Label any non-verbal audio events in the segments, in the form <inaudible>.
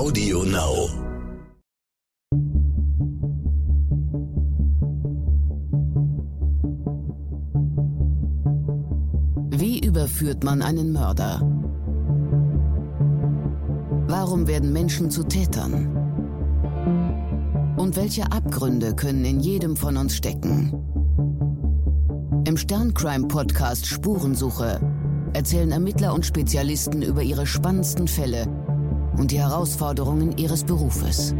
Audio Now. Wie überführt man einen Mörder? Warum werden Menschen zu Tätern? Und welche Abgründe können in jedem von uns stecken? Im Sterncrime-Podcast Spurensuche erzählen Ermittler und Spezialisten über ihre spannendsten Fälle und die Herausforderungen ihres Berufes.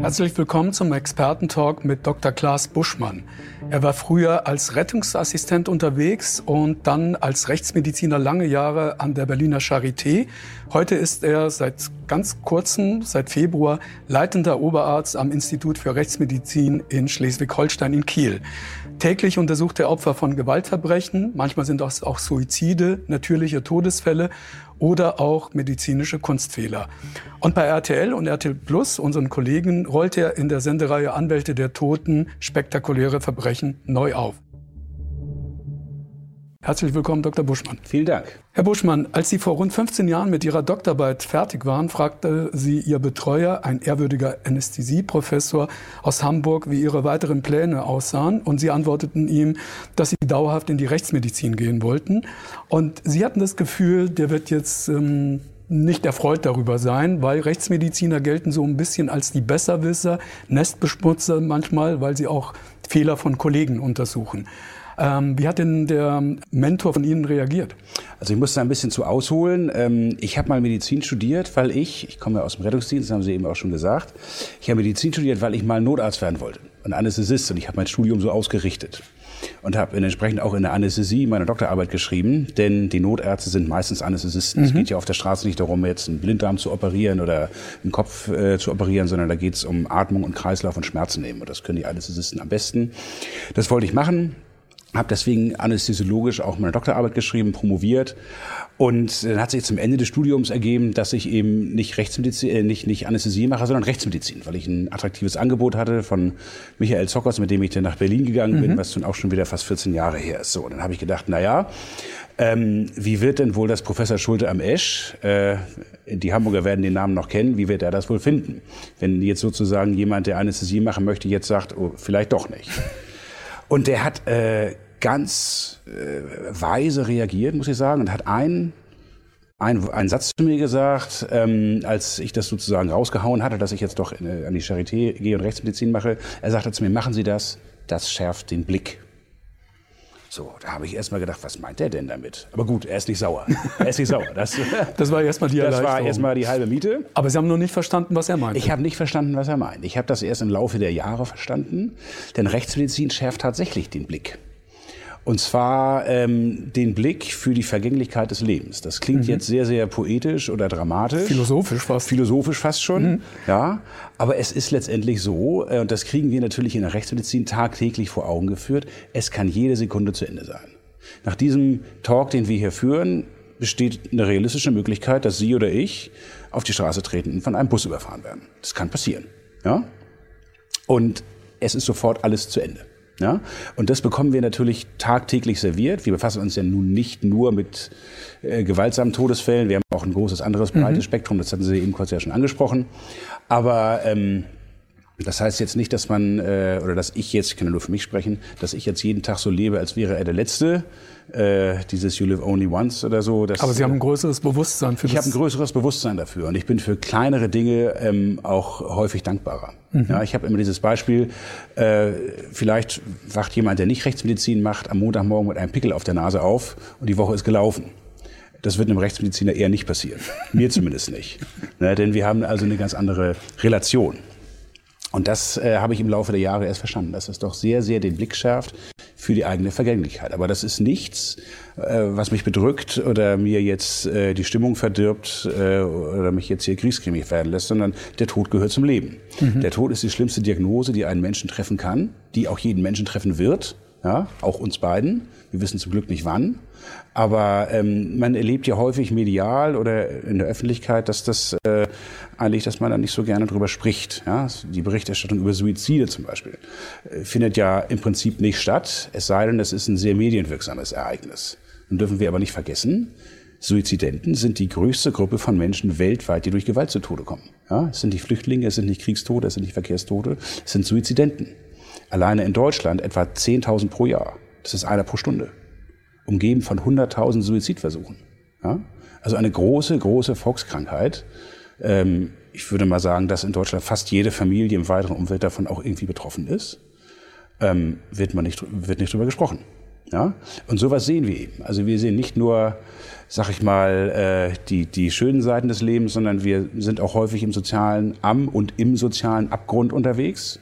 Herzlich willkommen zum Expertentalk mit Dr. Klaas Buschmann. Er war früher als Rettungsassistent unterwegs und dann als Rechtsmediziner lange Jahre an der Berliner Charité. Heute ist er seit ganz kurzem, seit Februar, leitender Oberarzt am Institut für Rechtsmedizin in Schleswig-Holstein in Kiel. Täglich untersucht er Opfer von Gewaltverbrechen, manchmal sind das auch Suizide, natürliche Todesfälle oder auch medizinische Kunstfehler. Und bei RTL und RTL Plus, unseren Kollegen, rollt er in der Sendereihe Anwälte der Toten spektakuläre Verbrechen neu auf. Herzlich willkommen, Dr. Buschmann. Vielen Dank. Herr Buschmann, als Sie vor rund 15 Jahren mit Ihrer Doktorarbeit fertig waren, fragte Sie Ihr Betreuer, ein ehrwürdiger Anästhesieprofessor aus Hamburg, wie Ihre weiteren Pläne aussahen. Und Sie antworteten ihm, dass Sie dauerhaft in die Rechtsmedizin gehen wollten. Und Sie hatten das Gefühl, der wird jetzt ähm, nicht erfreut darüber sein, weil Rechtsmediziner gelten so ein bisschen als die Besserwisser, Nestbeschmutzer manchmal, weil sie auch Fehler von Kollegen untersuchen. Ähm, wie hat denn der Mentor von Ihnen reagiert? Also ich muss da ein bisschen zu ausholen. Ähm, ich habe mal Medizin studiert, weil ich, ich komme ja aus dem Rettungsdienst, haben Sie eben auch schon gesagt, ich habe Medizin studiert, weil ich mal Notarzt werden wollte, ein Anästhesist und ich habe mein Studium so ausgerichtet und habe entsprechend auch in der Anästhesie meine Doktorarbeit geschrieben, denn die Notärzte sind meistens Anästhesisten. Mhm. Es geht ja auf der Straße nicht darum, jetzt einen Blinddarm zu operieren oder einen Kopf äh, zu operieren, sondern da geht es um Atmung und Kreislauf und Schmerzen nehmen und das können die Anästhesisten am besten. Das wollte ich machen, habe deswegen anästhesiologisch auch meine Doktorarbeit geschrieben, promoviert und dann hat sich zum Ende des Studiums ergeben, dass ich eben nicht Rechtsmedizin, äh, nicht, nicht Anästhesie mache, sondern Rechtsmedizin, weil ich ein attraktives Angebot hatte von Michael Zockers, mit dem ich dann nach Berlin gegangen bin, mhm. was dann auch schon wieder fast 14 Jahre her ist. So, und dann habe ich gedacht, na ja, ähm, wie wird denn wohl das Professor Schulte am Esch, äh, die Hamburger werden den Namen noch kennen, wie wird er das wohl finden? Wenn jetzt sozusagen jemand, der Anästhesie machen möchte, jetzt sagt, oh, vielleicht doch nicht. Und der hat äh, ganz äh, weise reagiert, muss ich sagen, und hat einen ein, einen Satz zu mir gesagt, ähm, als ich das sozusagen rausgehauen hatte, dass ich jetzt doch in, an die Charité gehe und Rechtsmedizin mache. Er sagte zu mir, machen Sie das, das schärft den Blick. So, da habe ich erst mal gedacht, was meint der denn damit? Aber gut, er ist nicht sauer. Er ist nicht sauer. Das, <laughs> das war erstmal die Das war erstmal die halbe Miete. Aber Sie haben noch nicht verstanden, was er meint. Ich habe nicht verstanden, was er meint. Ich habe das erst im Laufe der Jahre verstanden. Denn Rechtsmedizin schärft tatsächlich den Blick. Und zwar ähm, den Blick für die Vergänglichkeit des Lebens. Das klingt mhm. jetzt sehr, sehr poetisch oder dramatisch. Philosophisch fast. Philosophisch fast schon, mhm. ja. Aber es ist letztendlich so, äh, und das kriegen wir natürlich in der Rechtsmedizin tagtäglich vor Augen geführt, es kann jede Sekunde zu Ende sein. Nach diesem Talk, den wir hier führen, besteht eine realistische Möglichkeit, dass Sie oder ich auf die Straße treten und von einem Bus überfahren werden. Das kann passieren, ja. Und es ist sofort alles zu Ende. Ja? Und das bekommen wir natürlich tagtäglich serviert. Wir befassen uns ja nun nicht nur mit äh, gewaltsamen Todesfällen. Wir haben auch ein großes anderes breites mhm. Spektrum. Das hatten Sie eben kurz ja schon angesprochen. Aber ähm, das heißt jetzt nicht, dass man, äh, oder dass ich jetzt, ich kann ja nur für mich sprechen, dass ich jetzt jeden Tag so lebe, als wäre er der Letzte. Äh, dieses You Live Only Once oder so. Das, Aber Sie haben ein größeres Bewusstsein für ich das? Ich habe ein größeres Bewusstsein dafür und ich bin für kleinere Dinge ähm, auch häufig dankbarer. Mhm. Ja, ich habe immer dieses Beispiel, äh, vielleicht wacht jemand, der nicht Rechtsmedizin macht, am Montagmorgen mit einem Pickel auf der Nase auf und die Woche ist gelaufen. Das wird einem Rechtsmediziner eher nicht passieren. <laughs> Mir zumindest nicht. Ne, denn wir haben also eine ganz andere Relation. Und das äh, habe ich im Laufe der Jahre erst verstanden, dass es doch sehr, sehr den Blick schärft für die eigene Vergänglichkeit. Aber das ist nichts, äh, was mich bedrückt oder mir jetzt äh, die Stimmung verdirbt äh, oder mich jetzt hier kriegscremig werden lässt, sondern der Tod gehört zum Leben. Mhm. Der Tod ist die schlimmste Diagnose, die einen Menschen treffen kann, die auch jeden Menschen treffen wird, ja, auch uns beiden. Wir wissen zum Glück nicht wann. Aber ähm, man erlebt ja häufig medial oder in der Öffentlichkeit, dass das äh, eigentlich, dass man da nicht so gerne drüber spricht. Ja? Die Berichterstattung über Suizide zum Beispiel äh, findet ja im Prinzip nicht statt, es sei denn, es ist ein sehr medienwirksames Ereignis. Dann dürfen wir aber nicht vergessen, Suizidenten sind die größte Gruppe von Menschen weltweit, die durch Gewalt zu Tode kommen. Ja, es sind die Flüchtlinge, es sind nicht Kriegstote, es sind nicht Verkehrstote, es sind Suizidenten. Alleine in Deutschland etwa 10.000 pro Jahr. Das ist einer pro Stunde. Umgeben von 100.000 Suizidversuchen. Ja? Also eine große, große Volkskrankheit. Ähm, ich würde mal sagen, dass in Deutschland fast jede Familie im weiteren Umfeld davon auch irgendwie betroffen ist. Ähm, wird man nicht, wird nicht drüber gesprochen. Ja? Und sowas sehen wir eben. Also wir sehen nicht nur, sag ich mal, äh, die, die schönen Seiten des Lebens, sondern wir sind auch häufig im sozialen, am und im sozialen Abgrund unterwegs.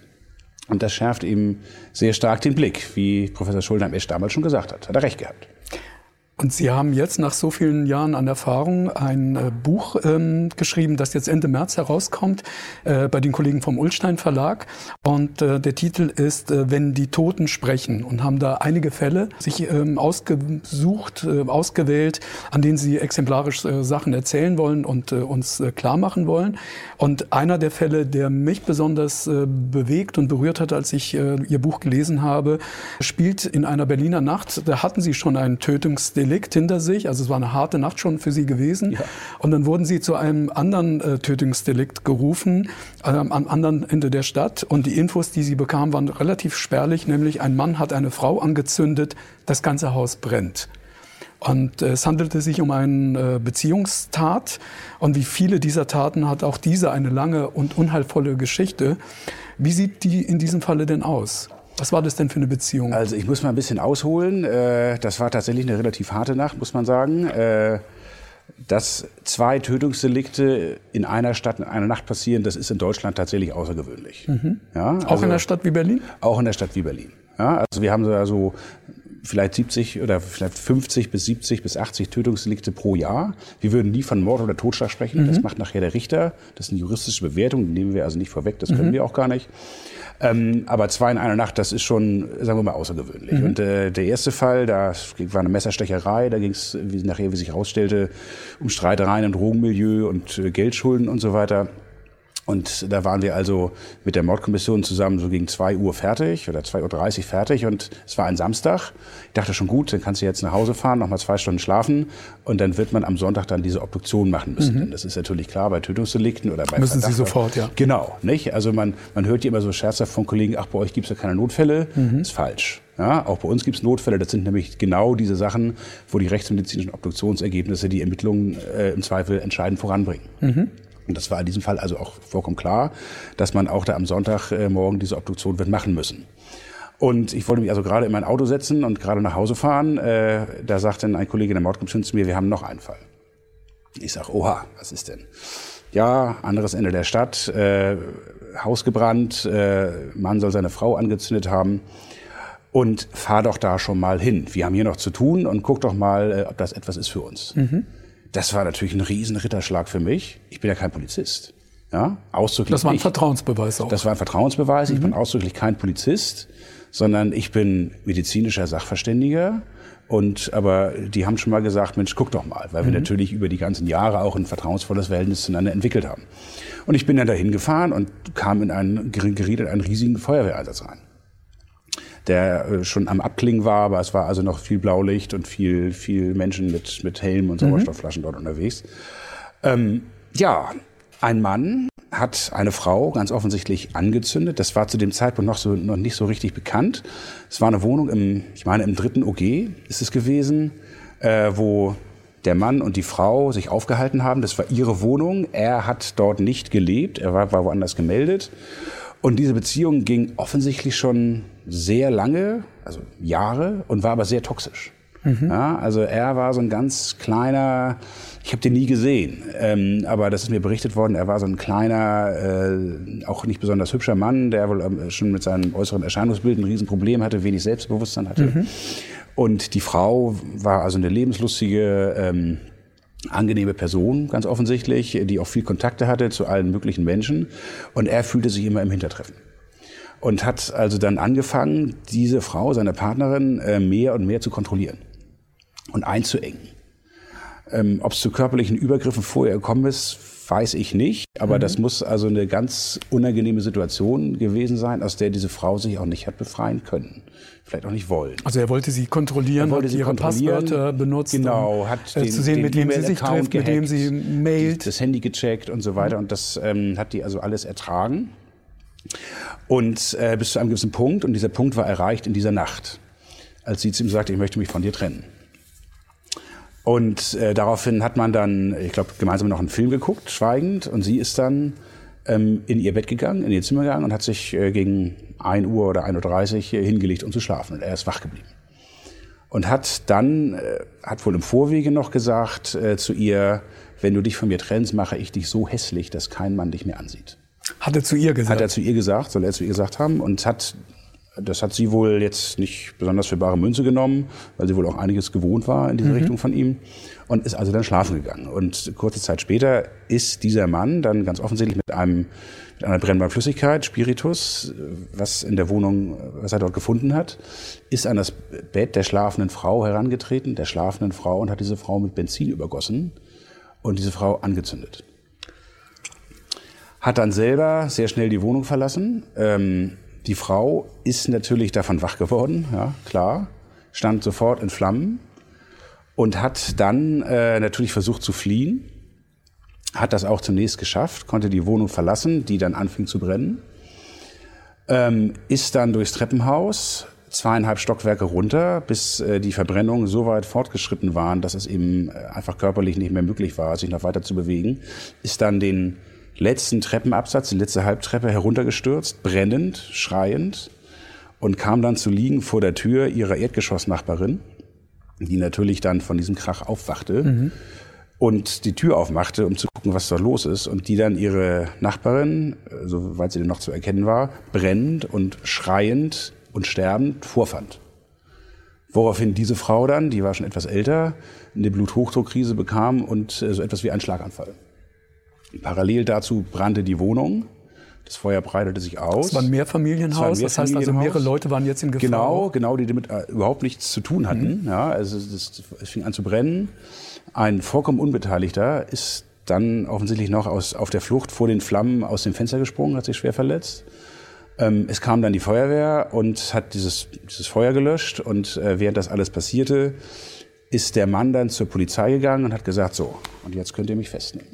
Und das schärft eben sehr stark den Blick, wie Professor Schuldenheim-Esch damals schon gesagt hat. Hat er recht gehabt. Und Sie haben jetzt nach so vielen Jahren an Erfahrung ein äh, Buch ähm, geschrieben, das jetzt Ende März herauskommt äh, bei den Kollegen vom Ulstein Verlag. Und äh, der Titel ist äh, Wenn die Toten sprechen und haben da einige Fälle sich ähm, ausgesucht, äh, ausgewählt, an denen Sie exemplarisch äh, Sachen erzählen wollen und uns klar machen wollen. Und einer der Fälle, der mich besonders bewegt und berührt hat, als ich Ihr Buch gelesen habe, spielt in einer Berliner Nacht. Da hatten Sie schon einen Tötungsdelikt Delikt hinter sich. Also es war eine harte Nacht schon für sie gewesen. Ja. Und dann wurden sie zu einem anderen äh, Tötungsdelikt gerufen, äh, am anderen Ende der Stadt. Und die Infos, die sie bekamen, waren relativ spärlich, nämlich ein Mann hat eine Frau angezündet, das ganze Haus brennt. Und äh, es handelte sich um eine äh, Beziehungstat. Und wie viele dieser Taten hat auch diese eine lange und unheilvolle Geschichte. Wie sieht die in diesem Falle denn aus? Was war das denn für eine Beziehung? Also ich muss mal ein bisschen ausholen. Äh, das war tatsächlich eine relativ harte Nacht, muss man sagen. Äh, dass zwei Tötungsdelikte in einer Stadt in einer Nacht passieren, das ist in Deutschland tatsächlich außergewöhnlich. Mhm. Ja, also auch in der Stadt wie Berlin? Auch in der Stadt wie Berlin. Ja, also wir haben da so vielleicht 70 oder vielleicht 50 bis 70 bis 80 Tötungsdelikte pro Jahr. Wir würden nie von Mord oder Totschlag sprechen. Mhm. Das macht nachher der Richter. Das ist eine juristische Bewertung, die nehmen wir also nicht vorweg. Das können mhm. wir auch gar nicht. Ähm, aber zwei in einer Nacht, das ist schon, sagen wir mal, außergewöhnlich. Mhm. Und äh, der erste Fall, da war eine Messerstecherei, da ging es, nachher, wie sich herausstellte, um Streitereien im Drogenmilieu und äh, Geldschulden und so weiter. Und da waren wir also mit der Mordkommission zusammen so gegen zwei Uhr fertig oder zwei Uhr dreißig fertig und es war ein Samstag. Ich dachte schon gut, dann kannst du jetzt nach Hause fahren, noch mal zwei Stunden schlafen und dann wird man am Sonntag dann diese Obduktion machen müssen. Mhm. Das ist natürlich klar bei Tötungsdelikten oder bei Müssen Verdacht. Sie sofort, ja. Genau, nicht? Also man, man hört ja immer so scherzhaft von Kollegen, ach, bei euch gibt's ja keine Notfälle. Mhm. ist falsch. Ja, auch bei uns gibt's Notfälle. Das sind nämlich genau diese Sachen, wo die rechtsmedizinischen Obduktionsergebnisse die Ermittlungen äh, im Zweifel entscheidend voranbringen. Mhm. Und das war in diesem Fall also auch vollkommen klar, dass man auch da am Sonntagmorgen äh, diese Obduktion wird machen müssen. Und ich wollte mich also gerade in mein Auto setzen und gerade nach Hause fahren. Äh, da sagt dann ein Kollege der Mordkommission zu mir, wir haben noch einen Fall. Ich sage, oha, was ist denn? Ja, anderes Ende der Stadt, äh, Haus gebrannt, äh, Mann soll seine Frau angezündet haben. Und fahr doch da schon mal hin. Wir haben hier noch zu tun und guck doch mal, äh, ob das etwas ist für uns. Mhm. Das war natürlich ein riesen Ritterschlag für mich. Ich bin ja kein Polizist. Ja, ausdrücklich. Das war ein Vertrauensbeweis auch. Das war ein Vertrauensbeweis. Mhm. Ich bin ausdrücklich kein Polizist, sondern ich bin medizinischer Sachverständiger. Und aber die haben schon mal gesagt, Mensch, guck doch mal, weil mhm. wir natürlich über die ganzen Jahre auch ein vertrauensvolles Verhältnis zueinander entwickelt haben. Und ich bin dann dahin gefahren und kam in einen geriet in einen riesigen Feuerwehreinsatz rein der äh, schon am Abklingen war, aber es war also noch viel Blaulicht und viel, viel Menschen mit, mit Helm und mhm. Sauerstoffflaschen mhm. dort unterwegs. Ähm, ja, ein Mann hat eine Frau ganz offensichtlich angezündet. Das war zu dem Zeitpunkt noch, so, noch nicht so richtig bekannt. Es war eine Wohnung im, ich meine, im dritten OG ist es gewesen, äh, wo der Mann und die Frau sich aufgehalten haben. Das war ihre Wohnung. Er hat dort nicht gelebt. Er war, war woanders gemeldet. Und diese Beziehung ging offensichtlich schon sehr lange, also Jahre, und war aber sehr toxisch. Mhm. Ja, also er war so ein ganz kleiner, ich habe den nie gesehen, ähm, aber das ist mir berichtet worden, er war so ein kleiner, äh, auch nicht besonders hübscher Mann, der wohl ähm, schon mit seinem äußeren Erscheinungsbild ein Riesenproblem hatte, wenig Selbstbewusstsein hatte. Mhm. Und die Frau war also eine lebenslustige, ähm, angenehme Person, ganz offensichtlich, die auch viel Kontakte hatte zu allen möglichen Menschen. Und er fühlte sich immer im Hintertreffen. Und hat also dann angefangen, diese Frau, seine Partnerin, äh, mehr und mehr zu kontrollieren und einzuengen. Ähm, Ob es zu körperlichen Übergriffen vorher gekommen ist, weiß ich nicht, aber mhm. das muss also eine ganz unangenehme Situation gewesen sein, aus der diese Frau sich auch nicht hat befreien können. Vielleicht auch nicht wollen. Also er wollte sie kontrollieren, wollte hat sie ihre kontrollieren, Passwörter benutzt, genau, hat äh, den, zu sehen, mit wem sie sich trifft, gehackt, mit dem sie mailt. Das Handy gecheckt und so weiter. Mhm. Und das ähm, hat die also alles ertragen. Und äh, bis zu einem gewissen Punkt. Und dieser Punkt war erreicht in dieser Nacht, als sie zu ihm sagte, ich möchte mich von dir trennen. Und äh, daraufhin hat man dann, ich glaube, gemeinsam noch einen Film geguckt, schweigend. Und sie ist dann ähm, in ihr Bett gegangen, in ihr Zimmer gegangen und hat sich äh, gegen 1 Uhr oder 1.30 Uhr hingelegt, um zu schlafen. Und er ist wach geblieben. Und hat dann, äh, hat wohl im Vorwege noch gesagt äh, zu ihr, wenn du dich von mir trennst, mache ich dich so hässlich, dass kein Mann dich mehr ansieht. Hat er zu ihr gesagt? Hat er zu ihr gesagt, soll er zu ihr gesagt haben. Und hat das hat sie wohl jetzt nicht besonders für bare Münze genommen, weil sie wohl auch einiges gewohnt war in diese mhm. Richtung von ihm und ist also dann schlafen gegangen. Und kurze Zeit später ist dieser Mann dann ganz offensichtlich mit einem mit einer brennbaren Flüssigkeit, Spiritus, was in der Wohnung, was er dort gefunden hat, ist an das Bett der schlafenden Frau herangetreten, der schlafenden Frau und hat diese Frau mit Benzin übergossen und diese Frau angezündet. Hat dann selber sehr schnell die Wohnung verlassen. Ähm, die Frau ist natürlich davon wach geworden, ja, klar, stand sofort in Flammen und hat dann äh, natürlich versucht zu fliehen, hat das auch zunächst geschafft, konnte die Wohnung verlassen, die dann anfing zu brennen, ähm, ist dann durchs Treppenhaus zweieinhalb Stockwerke runter, bis äh, die Verbrennungen so weit fortgeschritten waren, dass es eben äh, einfach körperlich nicht mehr möglich war, sich noch weiter zu bewegen, ist dann den letzten Treppenabsatz, die letzte Halbtreppe heruntergestürzt, brennend, schreiend und kam dann zu liegen vor der Tür ihrer Erdgeschossnachbarin, die natürlich dann von diesem Krach aufwachte mhm. und die Tür aufmachte, um zu gucken, was da los ist und die dann ihre Nachbarin, äh, soweit sie denn noch zu erkennen war, brennend und schreiend und sterbend vorfand. Woraufhin diese Frau dann, die war schon etwas älter, eine Bluthochdruckkrise bekam und äh, so etwas wie einen Schlaganfall. Parallel dazu brannte die Wohnung. Das Feuer breitete sich aus. Es war ein Mehrfamilienhaus, das heißt also mehrere Leute waren jetzt in Gefahr. Genau, genau, die damit äh, überhaupt nichts zu tun hatten. Mhm. Ja, also es, es fing an zu brennen. Ein vollkommen Unbeteiligter ist dann offensichtlich noch aus, auf der Flucht vor den Flammen aus dem Fenster gesprungen, hat sich schwer verletzt. Ähm, es kam dann die Feuerwehr und hat dieses, dieses Feuer gelöscht. Und äh, während das alles passierte, ist der Mann dann zur Polizei gegangen und hat gesagt, so, und jetzt könnt ihr mich festnehmen.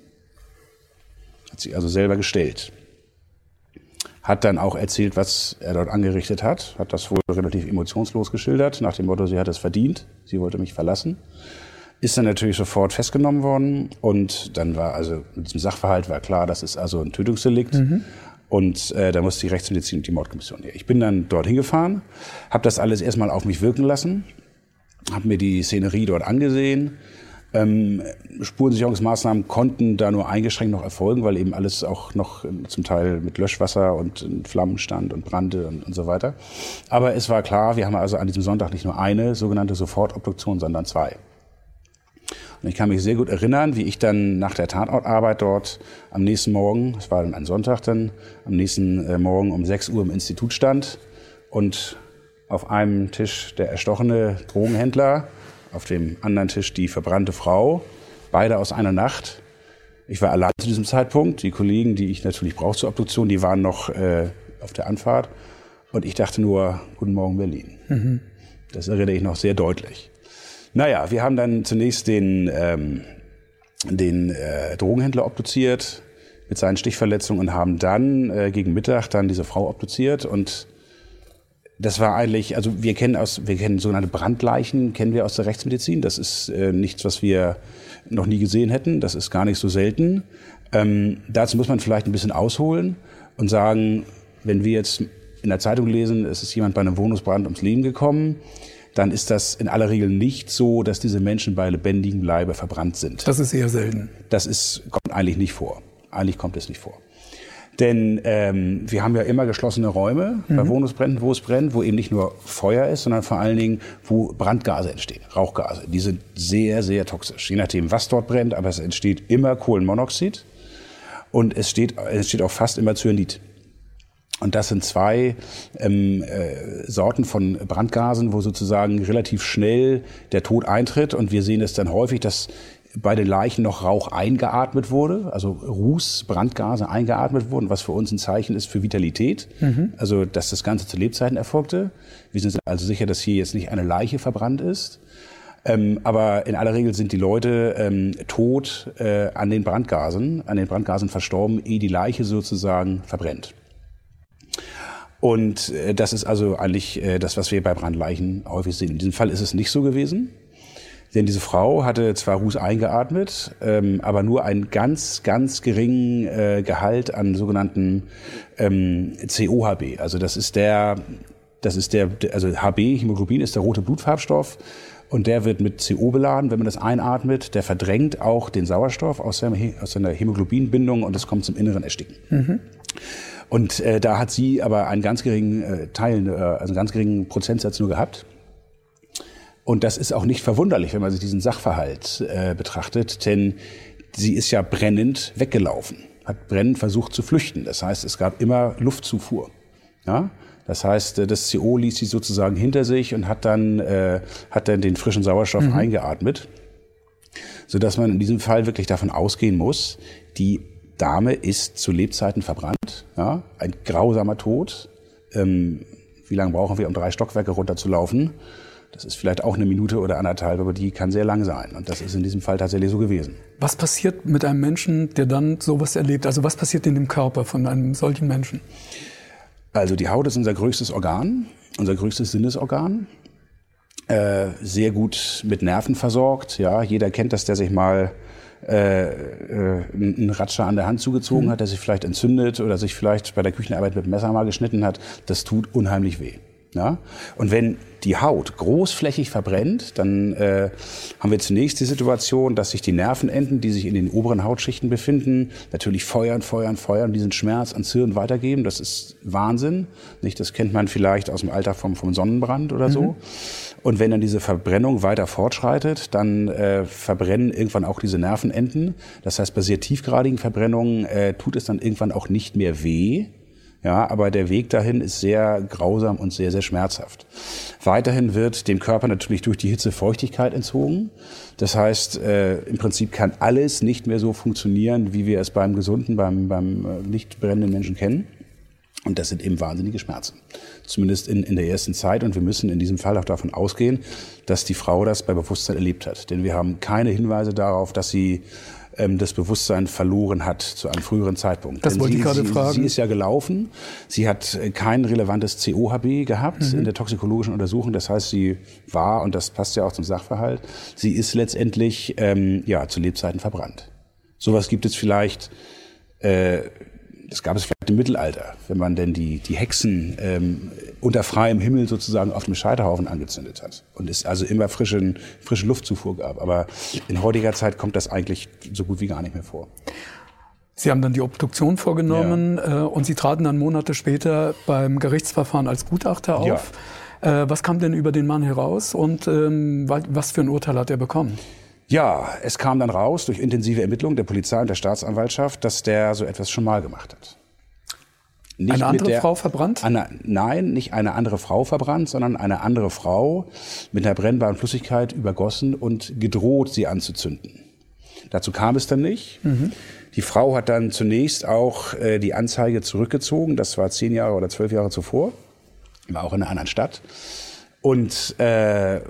Hat sich also selber gestellt. Hat dann auch erzählt, was er dort angerichtet hat. Hat das wohl relativ emotionslos geschildert, nach dem Motto, sie hat es verdient, sie wollte mich verlassen. Ist dann natürlich sofort festgenommen worden und dann war also mit diesem Sachverhalt war klar, das ist also ein Tötungsdelikt. Mhm. Und äh, da musste die Rechtsmedizin und die Mordkommission her. Ich bin dann dorthin gefahren, habe das alles erstmal auf mich wirken lassen, habe mir die Szenerie dort angesehen, ähm, Spurensicherungsmaßnahmen konnten da nur eingeschränkt noch erfolgen, weil eben alles auch noch zum Teil mit Löschwasser und Flammen stand und brannte und, und so weiter. Aber es war klar, wir haben also an diesem Sonntag nicht nur eine sogenannte Sofortobduktion, sondern zwei. Und ich kann mich sehr gut erinnern, wie ich dann nach der Tatortarbeit dort am nächsten Morgen, es war dann ein Sonntag dann, am nächsten äh, Morgen um 6 Uhr im Institut stand und auf einem Tisch der erstochene Drogenhändler auf dem anderen Tisch die verbrannte Frau, beide aus einer Nacht. Ich war allein zu diesem Zeitpunkt. Die Kollegen, die ich natürlich brauche zur Obduktion, die waren noch äh, auf der Anfahrt. Und ich dachte nur, guten Morgen Berlin. Mhm. Das erinnere ich noch sehr deutlich. Naja, wir haben dann zunächst den, ähm, den äh, Drogenhändler obduziert mit seinen Stichverletzungen und haben dann äh, gegen Mittag dann diese Frau obduziert und das war eigentlich, also wir kennen aus, wir kennen sogenannte Brandleichen, kennen wir aus der Rechtsmedizin. Das ist äh, nichts, was wir noch nie gesehen hätten. Das ist gar nicht so selten. Ähm, dazu muss man vielleicht ein bisschen ausholen und sagen, wenn wir jetzt in der Zeitung lesen, es ist jemand bei einem Wohnungsbrand ums Leben gekommen, dann ist das in aller Regel nicht so, dass diese Menschen bei lebendigem Leibe verbrannt sind. Das ist eher selten. Das ist, kommt eigentlich nicht vor. Eigentlich kommt es nicht vor. Denn ähm, wir haben ja immer geschlossene Räume mhm. bei Wohnungsbränden, wo es brennt, wo eben nicht nur Feuer ist, sondern vor allen Dingen, wo Brandgase entstehen, Rauchgase. Die sind sehr, sehr toxisch, je nachdem, was dort brennt, aber es entsteht immer Kohlenmonoxid und es, steht, es entsteht auch fast immer Cyanid. Und das sind zwei ähm, äh, Sorten von Brandgasen, wo sozusagen relativ schnell der Tod eintritt. Und wir sehen es dann häufig, dass bei den Leichen noch Rauch eingeatmet wurde, also Ruß, Brandgase eingeatmet wurden, was für uns ein Zeichen ist für Vitalität, mhm. also dass das Ganze zu Lebzeiten erfolgte. Wir sind also sicher, dass hier jetzt nicht eine Leiche verbrannt ist. Ähm, aber in aller Regel sind die Leute ähm, tot äh, an den Brandgasen, an den Brandgasen verstorben, ehe die Leiche sozusagen verbrennt. Und äh, das ist also eigentlich äh, das, was wir bei Brandleichen häufig sehen. In diesem Fall ist es nicht so gewesen. Denn diese Frau hatte zwar Ruß eingeatmet, ähm, aber nur einen ganz, ganz geringen äh, Gehalt an sogenannten ähm, COHB. Also das ist der, das ist der, also HB, Hämoglobin ist der rote Blutfarbstoff. Und der wird mit CO beladen, wenn man das einatmet. Der verdrängt auch den Sauerstoff aus seiner, aus seiner Hämoglobinbindung und es kommt zum inneren Ersticken. Mhm. Und äh, da hat sie aber einen ganz geringen äh, Teil, äh, also einen ganz geringen Prozentsatz nur gehabt. Und das ist auch nicht verwunderlich, wenn man sich diesen Sachverhalt äh, betrachtet, denn sie ist ja brennend weggelaufen, hat brennend versucht zu flüchten. Das heißt, es gab immer Luftzufuhr. Ja? Das heißt, äh, das CO ließ sie sozusagen hinter sich und hat dann, äh, hat dann den frischen Sauerstoff mhm. eingeatmet, sodass man in diesem Fall wirklich davon ausgehen muss, die Dame ist zu Lebzeiten verbrannt, ja? ein grausamer Tod. Ähm, wie lange brauchen wir, um drei Stockwerke runterzulaufen? Das ist vielleicht auch eine Minute oder anderthalb, aber die kann sehr lang sein. Und das ist in diesem Fall tatsächlich so gewesen. Was passiert mit einem Menschen, der dann sowas erlebt? Also was passiert in dem Körper von einem solchen Menschen? Also die Haut ist unser größtes Organ, unser größtes Sinnesorgan. Äh, sehr gut mit Nerven versorgt. Ja, jeder kennt das, der sich mal äh, äh, einen Ratscher an der Hand zugezogen mhm. hat, der sich vielleicht entzündet oder sich vielleicht bei der Küchenarbeit mit dem Messer mal geschnitten hat. Das tut unheimlich weh. Ja? Und wenn die Haut großflächig verbrennt, dann äh, haben wir zunächst die Situation, dass sich die Nervenenden, die sich in den oberen Hautschichten befinden, natürlich feuern, feuern, feuern, diesen Schmerz ans Hirn weitergeben. Das ist Wahnsinn. Nicht? Das kennt man vielleicht aus dem Alter vom, vom Sonnenbrand oder so. Mhm. Und wenn dann diese Verbrennung weiter fortschreitet, dann äh, verbrennen irgendwann auch diese Nervenenden. Das heißt, bei sehr tiefgradigen Verbrennungen äh, tut es dann irgendwann auch nicht mehr weh, ja, aber der Weg dahin ist sehr grausam und sehr, sehr schmerzhaft. Weiterhin wird dem Körper natürlich durch die Hitze Feuchtigkeit entzogen. Das heißt, äh, im Prinzip kann alles nicht mehr so funktionieren, wie wir es beim gesunden, beim, beim äh, nicht brennenden Menschen kennen. Und das sind eben wahnsinnige Schmerzen. Zumindest in, in der ersten Zeit. Und wir müssen in diesem Fall auch davon ausgehen, dass die Frau das bei Bewusstsein erlebt hat. Denn wir haben keine Hinweise darauf, dass sie ähm, das Bewusstsein verloren hat zu einem früheren Zeitpunkt. Das Denn wollte sie, ich gerade sie, fragen. Sie ist ja gelaufen. Sie hat äh, kein relevantes COHB gehabt mhm. in der toxikologischen Untersuchung. Das heißt, sie war, und das passt ja auch zum Sachverhalt, sie ist letztendlich ähm, ja, zu Lebzeiten verbrannt. Sowas gibt es vielleicht äh, das gab es vielleicht im Mittelalter, wenn man denn die, die Hexen ähm, unter freiem Himmel sozusagen auf dem Scheiterhaufen angezündet hat und es also immer frische, frische Luftzufuhr gab. Aber in heutiger Zeit kommt das eigentlich so gut wie gar nicht mehr vor. Sie haben dann die Obduktion vorgenommen ja. äh, und Sie traten dann Monate später beim Gerichtsverfahren als Gutachter auf. Ja. Äh, was kam denn über den Mann heraus und ähm, was für ein Urteil hat er bekommen? Ja, es kam dann raus durch intensive Ermittlungen der Polizei und der Staatsanwaltschaft, dass der so etwas schon mal gemacht hat. Nicht eine andere der, Frau verbrannt? Eine, nein, nicht eine andere Frau verbrannt, sondern eine andere Frau mit einer brennbaren Flüssigkeit übergossen und gedroht, sie anzuzünden. Dazu kam es dann nicht. Mhm. Die Frau hat dann zunächst auch äh, die Anzeige zurückgezogen. Das war zehn Jahre oder zwölf Jahre zuvor. War auch in einer anderen Stadt. Und äh,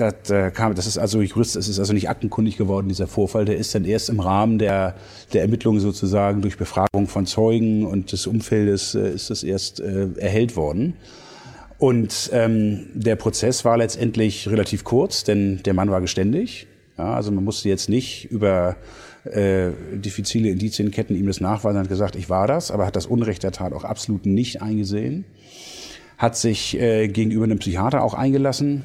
das, äh, kam, das ist also Jurist, es ist also nicht aktenkundig geworden, dieser Vorfall. Der ist dann erst im Rahmen der, der Ermittlungen sozusagen durch Befragung von Zeugen und des Umfeldes äh, ist das erst äh, erhellt worden. Und ähm, der Prozess war letztendlich relativ kurz, denn der Mann war geständig. Ja, also man musste jetzt nicht über äh, diffizile Indizienketten ihm das nachweisen, hat gesagt, ich war das, aber hat das Unrecht der Tat auch absolut nicht eingesehen. Hat sich äh, gegenüber einem Psychiater auch eingelassen,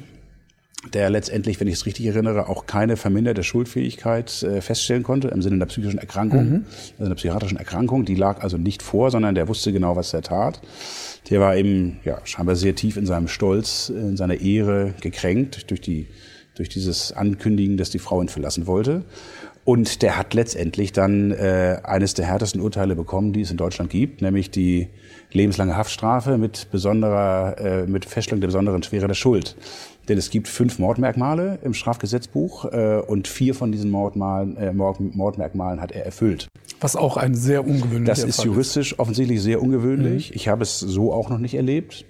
der letztendlich, wenn ich es richtig erinnere, auch keine verminderte Schuldfähigkeit äh, feststellen konnte im Sinne einer psychischen Erkrankung, mhm. also einer psychiatrischen Erkrankung. Die lag also nicht vor, sondern der wusste genau, was er tat. Der war eben ja scheinbar sehr tief in seinem Stolz, in seiner Ehre gekränkt durch die durch dieses Ankündigen, dass die Frau ihn verlassen wollte. Und der hat letztendlich dann äh, eines der härtesten Urteile bekommen, die es in Deutschland gibt, nämlich die lebenslange Haftstrafe mit besonderer, äh, mit Feststellung der besonderen Schwere der Schuld. Denn es gibt fünf Mordmerkmale im Strafgesetzbuch äh, und vier von diesen Mordmalen, äh, Mordmerkmalen hat er erfüllt. Was auch ein sehr ungewöhnlicher Das ist juristisch ist. offensichtlich sehr ungewöhnlich. Mhm. Ich habe es so auch noch nicht erlebt.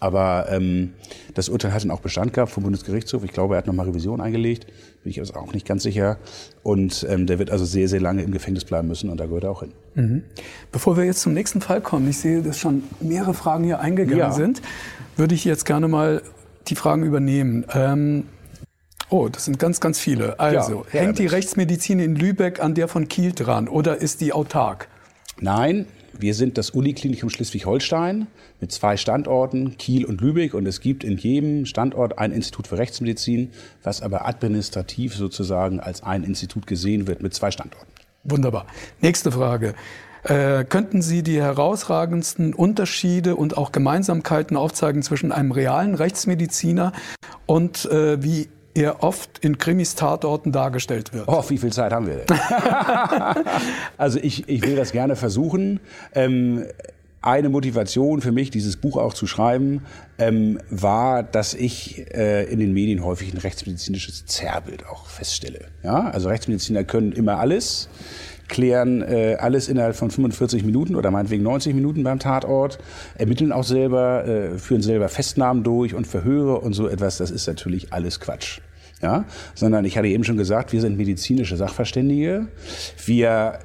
Aber ähm, das Urteil hat dann auch Bestand gehabt vom Bundesgerichtshof. Ich glaube, er hat nochmal Revision eingelegt. Bin ich also auch nicht ganz sicher. Und ähm, der wird also sehr, sehr lange im Gefängnis bleiben müssen und da gehört er auch hin. Mhm. Bevor wir jetzt zum nächsten Fall kommen, ich sehe, dass schon mehrere Fragen hier eingegangen ja. sind, würde ich jetzt gerne mal die Fragen übernehmen. Ähm, oh, das sind ganz, ganz viele. Also, ja, hängt die Rechtsmedizin in Lübeck an der von Kiel dran oder ist die autark? Nein, wir sind das Uniklinikum Schleswig-Holstein mit zwei Standorten, Kiel und Lübeck. Und es gibt in jedem Standort ein Institut für Rechtsmedizin, was aber administrativ sozusagen als ein Institut gesehen wird mit zwei Standorten. Wunderbar. Nächste Frage. Äh, könnten Sie die herausragendsten Unterschiede und auch Gemeinsamkeiten aufzeigen zwischen einem realen Rechtsmediziner und äh, wie er oft in Krimis Tatorten dargestellt wird. Oh, wie viel Zeit haben wir denn? <laughs> also ich, ich will das gerne versuchen. Ähm, eine Motivation für mich, dieses Buch auch zu schreiben, ähm, war, dass ich äh, in den Medien häufig ein rechtsmedizinisches Zerrbild auch feststelle. Ja? Also Rechtsmediziner können immer alles, klären äh, alles innerhalb von 45 Minuten oder meinetwegen 90 Minuten beim Tatort, ermitteln auch selber, äh, führen selber Festnahmen durch und Verhöre und so etwas. Das ist natürlich alles Quatsch ja, sondern ich hatte eben schon gesagt, wir sind medizinische Sachverständige. Wir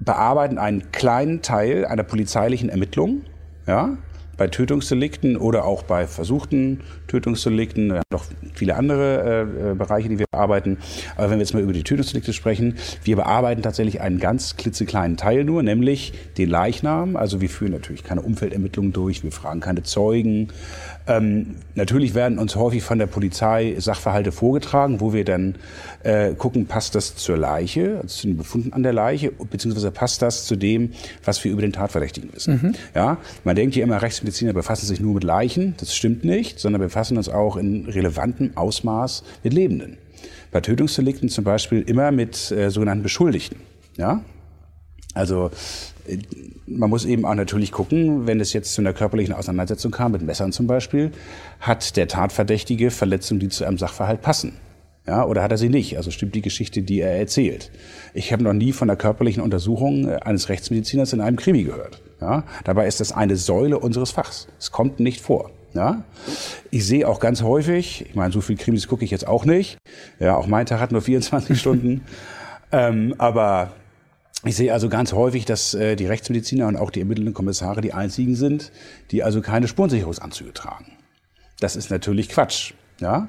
bearbeiten einen kleinen Teil einer polizeilichen Ermittlung, ja, bei Tötungsdelikten oder auch bei versuchten Tötungsdelikten, wir haben noch viele andere äh, Bereiche, die wir bearbeiten. Aber wenn wir jetzt mal über die Tötungsdelikte sprechen, wir bearbeiten tatsächlich einen ganz klitzekleinen Teil nur, nämlich den Leichnam. Also wir führen natürlich keine Umfeldermittlungen durch, wir fragen keine Zeugen, ähm, natürlich werden uns häufig von der Polizei Sachverhalte vorgetragen, wo wir dann äh, gucken, passt das zur Leiche, also zu den Befunden an der Leiche, beziehungsweise passt das zu dem, was wir über den Tatverdächtigen wissen. Mhm. Ja, man denkt ja immer, Rechtsmediziner befassen sich nur mit Leichen. Das stimmt nicht, sondern befassen uns auch in relevantem Ausmaß mit Lebenden. Bei Tötungsdelikten zum Beispiel immer mit äh, sogenannten Beschuldigten. Ja, also man muss eben auch natürlich gucken, wenn es jetzt zu einer körperlichen Auseinandersetzung kam, mit Messern zum Beispiel, hat der Tatverdächtige Verletzungen, die zu einem Sachverhalt passen. Ja, oder hat er sie nicht? Also stimmt die Geschichte, die er erzählt. Ich habe noch nie von der körperlichen Untersuchung eines Rechtsmediziners in einem Krimi gehört. Ja, dabei ist das eine Säule unseres Fachs. Es kommt nicht vor. Ja? Ich sehe auch ganz häufig, ich meine, so viel Krimis gucke ich jetzt auch nicht. Ja, auch mein Tag hat nur <laughs> 24 Stunden. Ähm, aber ich sehe also ganz häufig, dass äh, die Rechtsmediziner und auch die ermittelnden Kommissare die einzigen sind, die also keine Spurensicherungsanzüge tragen. Das ist natürlich Quatsch. Ja?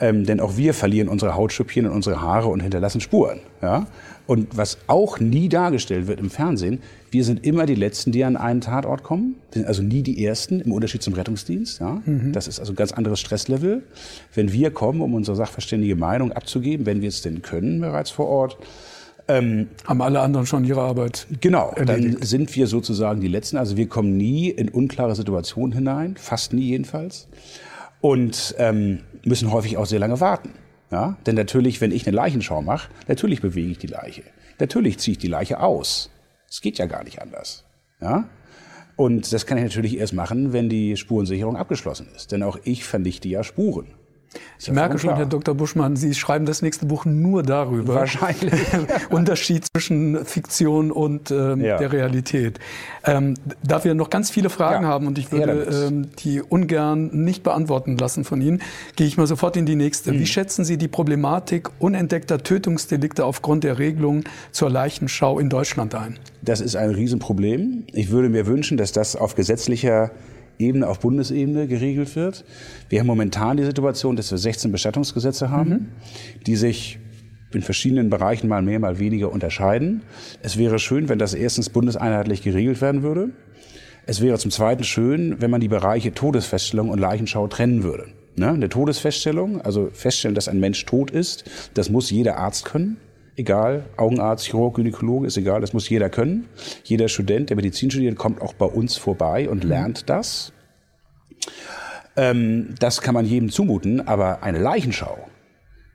Ähm, denn auch wir verlieren unsere Hautschuppchen und unsere Haare und hinterlassen Spuren. Ja? Und was auch nie dargestellt wird im Fernsehen, wir sind immer die Letzten, die an einen Tatort kommen. Wir sind also nie die Ersten, im Unterschied zum Rettungsdienst. Ja? Mhm. Das ist also ein ganz anderes Stresslevel. Wenn wir kommen, um unsere sachverständige Meinung abzugeben, wenn wir es denn können bereits vor Ort, ähm, Haben alle anderen schon ihre Arbeit? Genau, erledigt. dann sind wir sozusagen die Letzten. Also wir kommen nie in unklare Situationen hinein, fast nie jedenfalls. Und ähm, müssen häufig auch sehr lange warten. Ja? Denn natürlich, wenn ich eine Leichenschau mache, natürlich bewege ich die Leiche. Natürlich ziehe ich die Leiche aus. Es geht ja gar nicht anders. Ja? Und das kann ich natürlich erst machen, wenn die Spurensicherung abgeschlossen ist. Denn auch ich vernichte ja Spuren. Ich merke schon, Herr Dr. Buschmann, Sie schreiben das nächste Buch nur darüber. Wahrscheinlich. <laughs> Unterschied zwischen Fiktion und ähm, ja. der Realität. Ähm, da wir noch ganz viele Fragen ja. haben und ich würde ähm, die ungern nicht beantworten lassen von Ihnen, gehe ich mal sofort in die nächste. Mhm. Wie schätzen Sie die Problematik unentdeckter Tötungsdelikte aufgrund der Regelung zur Leichenschau in Deutschland ein? Das ist ein Riesenproblem. Ich würde mir wünschen, dass das auf gesetzlicher Ebene, auf Bundesebene geregelt wird. Wir haben momentan die Situation, dass wir 16 Bestattungsgesetze haben, mhm. die sich in verschiedenen Bereichen mal mehr, mal weniger unterscheiden. Es wäre schön, wenn das erstens bundeseinheitlich geregelt werden würde. Es wäre zum Zweiten schön, wenn man die Bereiche Todesfeststellung und Leichenschau trennen würde. Ne? Eine Todesfeststellung, also feststellen, dass ein Mensch tot ist, das muss jeder Arzt können egal, Augenarzt, Chirurg, Gynäkologe, ist egal, das muss jeder können. Jeder Student, der Medizin studiert, kommt auch bei uns vorbei und mhm. lernt das. Ähm, das kann man jedem zumuten, aber eine Leichenschau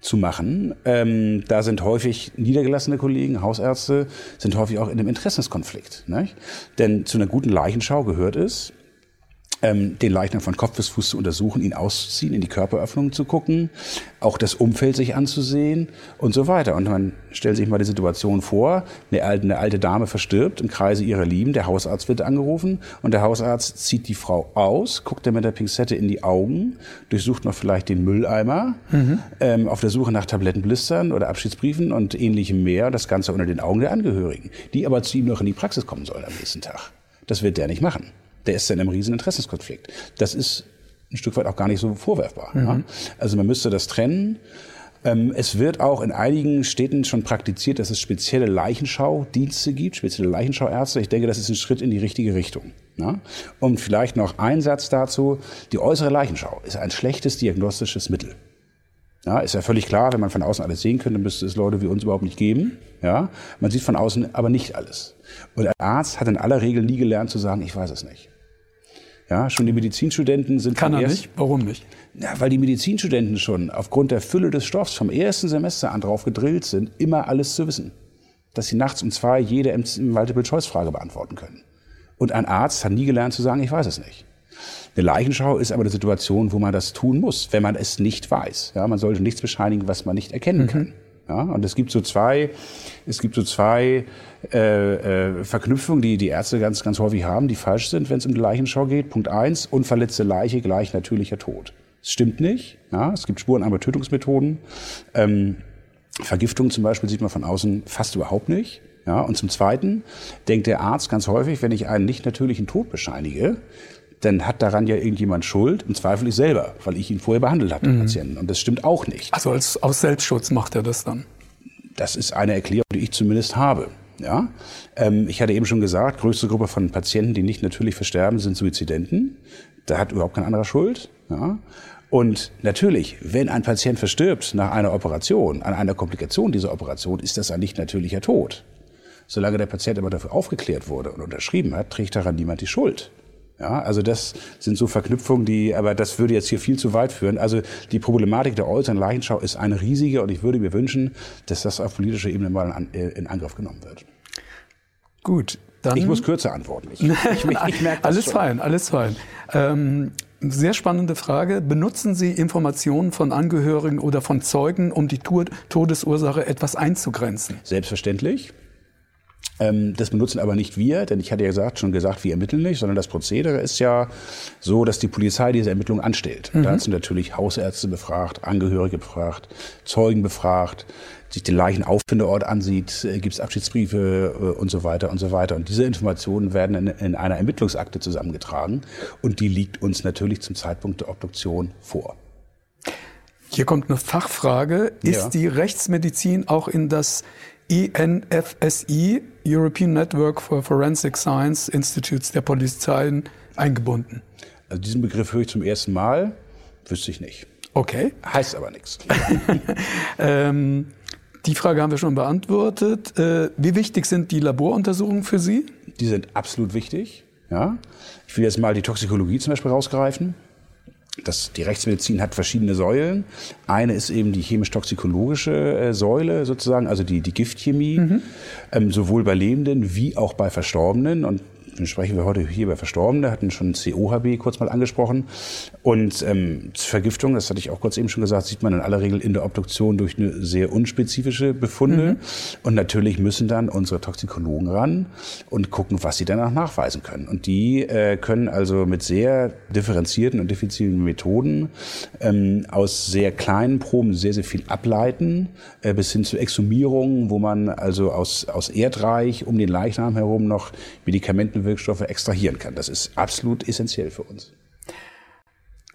zu machen. Ähm, da sind häufig niedergelassene Kollegen, Hausärzte, sind häufig auch in einem Interessenskonflikt. Nicht? Denn zu einer guten Leichenschau gehört es, ähm, den Leichnam von Kopf bis Fuß zu untersuchen, ihn auszuziehen, in die Körperöffnungen zu gucken, auch das Umfeld sich anzusehen und so weiter. Und man stellt sich mal die Situation vor, eine alte, eine alte Dame verstirbt im Kreise ihrer Lieben, der Hausarzt wird angerufen und der Hausarzt zieht die Frau aus, guckt dann mit der Pinzette in die Augen, durchsucht noch vielleicht den Mülleimer, mhm. ähm, auf der Suche nach Tablettenblistern oder Abschiedsbriefen und ähnlichem mehr, das Ganze unter den Augen der Angehörigen, die aber zu ihm noch in die Praxis kommen sollen am nächsten Tag. Das wird der nicht machen der ist dann im riesen Interessenskonflikt. Das ist ein Stück weit auch gar nicht so vorwerfbar. Mhm. Ja? Also man müsste das trennen. Ähm, es wird auch in einigen Städten schon praktiziert, dass es spezielle Leichenschaudienste gibt, spezielle Leichenschauärzte. Ich denke, das ist ein Schritt in die richtige Richtung. Ja? Und vielleicht noch ein Satz dazu. Die äußere Leichenschau ist ein schlechtes diagnostisches Mittel. Ja, ist ja völlig klar, wenn man von außen alles sehen könnte, müsste es Leute wie uns überhaupt nicht geben. Ja, man sieht von außen aber nicht alles. Und ein Arzt hat in aller Regel nie gelernt zu sagen, ich weiß es nicht. Ja, schon die Medizinstudenten sind Kann er erst, nicht? Warum nicht? Ja, weil die Medizinstudenten schon aufgrund der Fülle des Stoffs vom ersten Semester an drauf gedrillt sind, immer alles zu wissen. Dass sie nachts um zwei jede Multiple-Choice-Frage beantworten können. Und ein Arzt hat nie gelernt zu sagen, ich weiß es nicht. Eine Leichenschau ist aber eine Situation, wo man das tun muss, wenn man es nicht weiß. Ja, man sollte nichts bescheinigen, was man nicht erkennen mhm. kann. Ja, und es gibt so zwei, es gibt so zwei äh, äh, Verknüpfungen, die die Ärzte ganz, ganz häufig haben, die falsch sind, wenn es um die Leichenschau geht. Punkt eins: Unverletzte Leiche gleich natürlicher Tod. Das stimmt nicht. Ja, es gibt spurenarme Tötungsmethoden. Ähm, Vergiftung zum Beispiel sieht man von außen fast überhaupt nicht. Ja, und zum Zweiten denkt der Arzt ganz häufig, wenn ich einen nicht natürlichen Tod bescheinige, dann hat daran ja irgendjemand Schuld, im Zweifel ich selber, weil ich ihn vorher behandelt habe, den mhm. Patienten. Und das stimmt auch nicht. Also als, aus Selbstschutz macht er das dann? Das ist eine Erklärung, die ich zumindest habe. Ja, ähm, ich hatte eben schon gesagt, größte Gruppe von Patienten, die nicht natürlich versterben, sind Suizidenten. Da hat überhaupt kein anderer Schuld. Ja. Und natürlich, wenn ein Patient verstirbt nach einer Operation, an einer Komplikation dieser Operation, ist das ein nicht natürlicher Tod. Solange der Patient aber dafür aufgeklärt wurde und unterschrieben hat, trägt daran niemand die Schuld. Ja, also das sind so Verknüpfungen, die, aber das würde jetzt hier viel zu weit führen. Also die Problematik der äußeren Leichenschau ist eine riesige und ich würde mir wünschen, dass das auf politischer Ebene mal in, äh, in Angriff genommen wird. Gut, dann. Ich muss kürzer antworten. Ich, <laughs> ich, ich, ich merke alles schon. fein, alles fein. Ähm, sehr spannende Frage. Benutzen Sie Informationen von Angehörigen oder von Zeugen, um die Todesursache etwas einzugrenzen? Selbstverständlich. Ähm, das benutzen aber nicht wir, denn ich hatte ja gesagt, schon gesagt, wir ermitteln nicht, sondern das Prozedere ist ja so, dass die Polizei diese Ermittlungen anstellt. Mhm. Da sind natürlich Hausärzte befragt, Angehörige befragt, Zeugen befragt, sich den Leichenauffindeort ansieht, äh, gibt es Abschiedsbriefe äh, und so weiter und so weiter. Und diese Informationen werden in, in einer Ermittlungsakte zusammengetragen und die liegt uns natürlich zum Zeitpunkt der Obduktion vor. Hier kommt eine Fachfrage. Ist ja. die Rechtsmedizin auch in das INFSI, European Network for Forensic Science Institutes der Polizeien, eingebunden. Also diesen Begriff höre ich zum ersten Mal, wüsste ich nicht. Okay. Heißt aber nichts. <laughs> ähm, die Frage haben wir schon beantwortet. Äh, wie wichtig sind die Laboruntersuchungen für Sie? Die sind absolut wichtig. Ja. Ich will jetzt mal die Toxikologie zum Beispiel rausgreifen. Das, die Rechtsmedizin hat verschiedene Säulen. Eine ist eben die chemisch-toxikologische äh, Säule sozusagen, also die, die Giftchemie, mhm. ähm, sowohl bei Lebenden wie auch bei Verstorbenen. Und sprechen wir heute hier über Verstorbene, hatten schon COHB kurz mal angesprochen. Und ähm, Vergiftung, das hatte ich auch kurz eben schon gesagt, sieht man in aller Regel in der Obduktion durch eine sehr unspezifische Befunde. Mhm. Und natürlich müssen dann unsere Toxikologen ran und gucken, was sie danach nachweisen können. Und die äh, können also mit sehr differenzierten und diffizilen Methoden ähm, aus sehr kleinen Proben sehr, sehr viel ableiten, äh, bis hin zu Exhumierungen, wo man also aus, aus Erdreich um den Leichnam herum noch Medikamenten Wirkstoffe extrahieren kann. Das ist absolut essentiell für uns.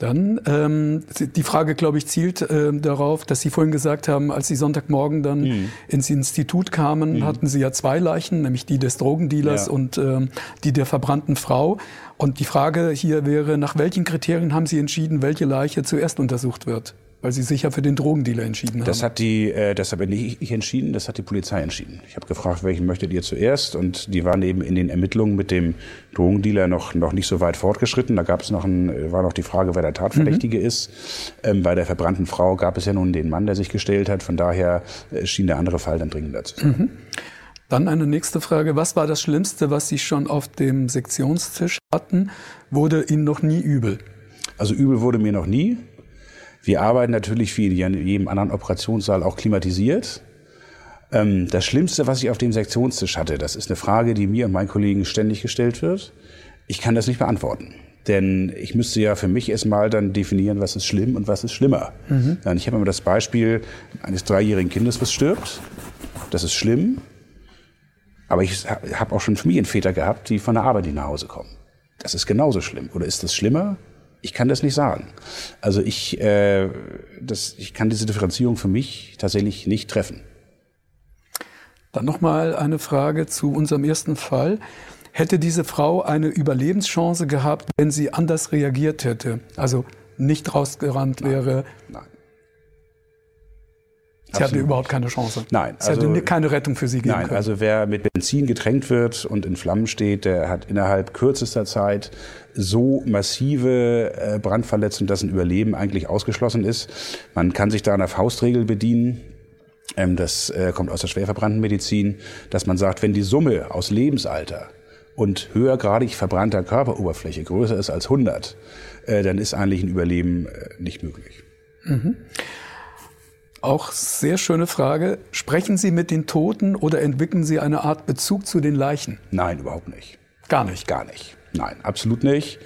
Dann ähm, die Frage, glaube ich, zielt äh, darauf, dass Sie vorhin gesagt haben, als Sie Sonntagmorgen dann mhm. ins Institut kamen, mhm. hatten Sie ja zwei Leichen, nämlich die des Drogendealers ja. und ähm, die der verbrannten Frau. Und die Frage hier wäre, nach welchen Kriterien haben Sie entschieden, welche Leiche zuerst untersucht wird? Weil Sie sich ja für den Drogendealer entschieden haben. Das hat die, äh, das habe nicht ich entschieden, das hat die Polizei entschieden. Ich habe gefragt, welchen möchtet ihr zuerst? Und die waren eben in den Ermittlungen mit dem Drogendealer noch noch nicht so weit fortgeschritten. Da gab es noch ein, war noch die Frage, wer der Tatverdächtige mhm. ist. Ähm, bei der verbrannten Frau gab es ja nun den Mann, der sich gestellt hat. Von daher äh, schien der andere Fall dann dringender zu sein. Mhm. Dann eine nächste Frage. Was war das Schlimmste, was Sie schon auf dem Sektionstisch hatten? Wurde Ihnen noch nie übel? Also übel wurde mir noch nie. Wir arbeiten natürlich wie in jedem anderen Operationssaal auch klimatisiert. Ähm, das Schlimmste, was ich auf dem Sektionstisch hatte, das ist eine Frage, die mir und meinen Kollegen ständig gestellt wird. Ich kann das nicht beantworten. Denn ich müsste ja für mich erstmal dann definieren, was ist schlimm und was ist schlimmer. Mhm. Ich habe immer das Beispiel eines dreijährigen Kindes, was stirbt. Das ist schlimm. Aber ich habe auch schon Familienväter gehabt, die von der Arbeit nicht nach Hause kommen. Das ist genauso schlimm. Oder ist das schlimmer? Ich kann das nicht sagen. Also ich, äh, das, ich kann diese Differenzierung für mich tatsächlich nicht treffen. Dann nochmal eine Frage zu unserem ersten Fall. Hätte diese Frau eine Überlebenschance gehabt, wenn sie anders reagiert hätte? Also nicht rausgerannt Nein. wäre? Nein. Sie Absolut. hatte überhaupt keine Chance. Nein. Es also, hätte keine Rettung für sie geben nein, können. also wer mit Benzin getränkt wird und in Flammen steht, der hat innerhalb kürzester Zeit so massive äh, Brandverletzungen, dass ein Überleben eigentlich ausgeschlossen ist. Man kann sich da einer Faustregel bedienen. Ähm, das äh, kommt aus der schwerverbrannten Medizin, dass man sagt, wenn die Summe aus Lebensalter und höhergradig verbrannter Körperoberfläche größer ist als 100, äh, dann ist eigentlich ein Überleben nicht möglich. Mhm. Auch sehr schöne Frage. Sprechen Sie mit den Toten oder entwickeln Sie eine Art Bezug zu den Leichen? Nein, überhaupt nicht. Gar nicht? Gar nicht. Nein, absolut nicht.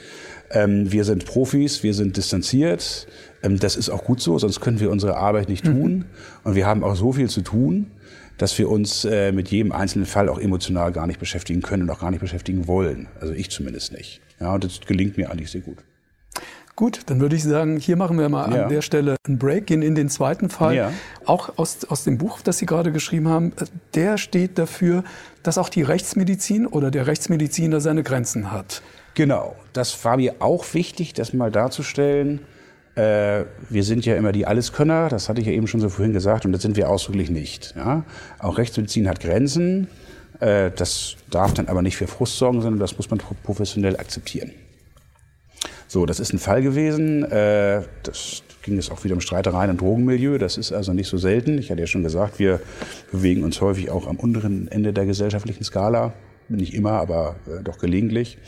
Ähm, wir sind Profis, wir sind distanziert. Ähm, das ist auch gut so, sonst können wir unsere Arbeit nicht tun. Mhm. Und wir haben auch so viel zu tun, dass wir uns äh, mit jedem einzelnen Fall auch emotional gar nicht beschäftigen können und auch gar nicht beschäftigen wollen. Also ich zumindest nicht. Ja, und das gelingt mir eigentlich sehr gut. Gut, dann würde ich sagen, hier machen wir mal ja. an der Stelle einen Break, gehen in den zweiten Fall. Ja. Auch aus, aus dem Buch, das Sie gerade geschrieben haben, der steht dafür, dass auch die Rechtsmedizin oder der Rechtsmediziner seine Grenzen hat. Genau, das war mir auch wichtig, das mal darzustellen. Äh, wir sind ja immer die Alleskönner, das hatte ich ja eben schon so vorhin gesagt, und das sind wir ausdrücklich nicht. Ja? Auch Rechtsmedizin hat Grenzen. Äh, das darf dann aber nicht für Frust sorgen, sondern das muss man professionell akzeptieren. So, das ist ein Fall gewesen. Äh, das ging es auch wieder um Streitereien im Drogenmilieu. Das ist also nicht so selten. Ich hatte ja schon gesagt, wir bewegen uns häufig auch am unteren Ende der gesellschaftlichen Skala. Nicht immer, aber äh, doch gelegentlich.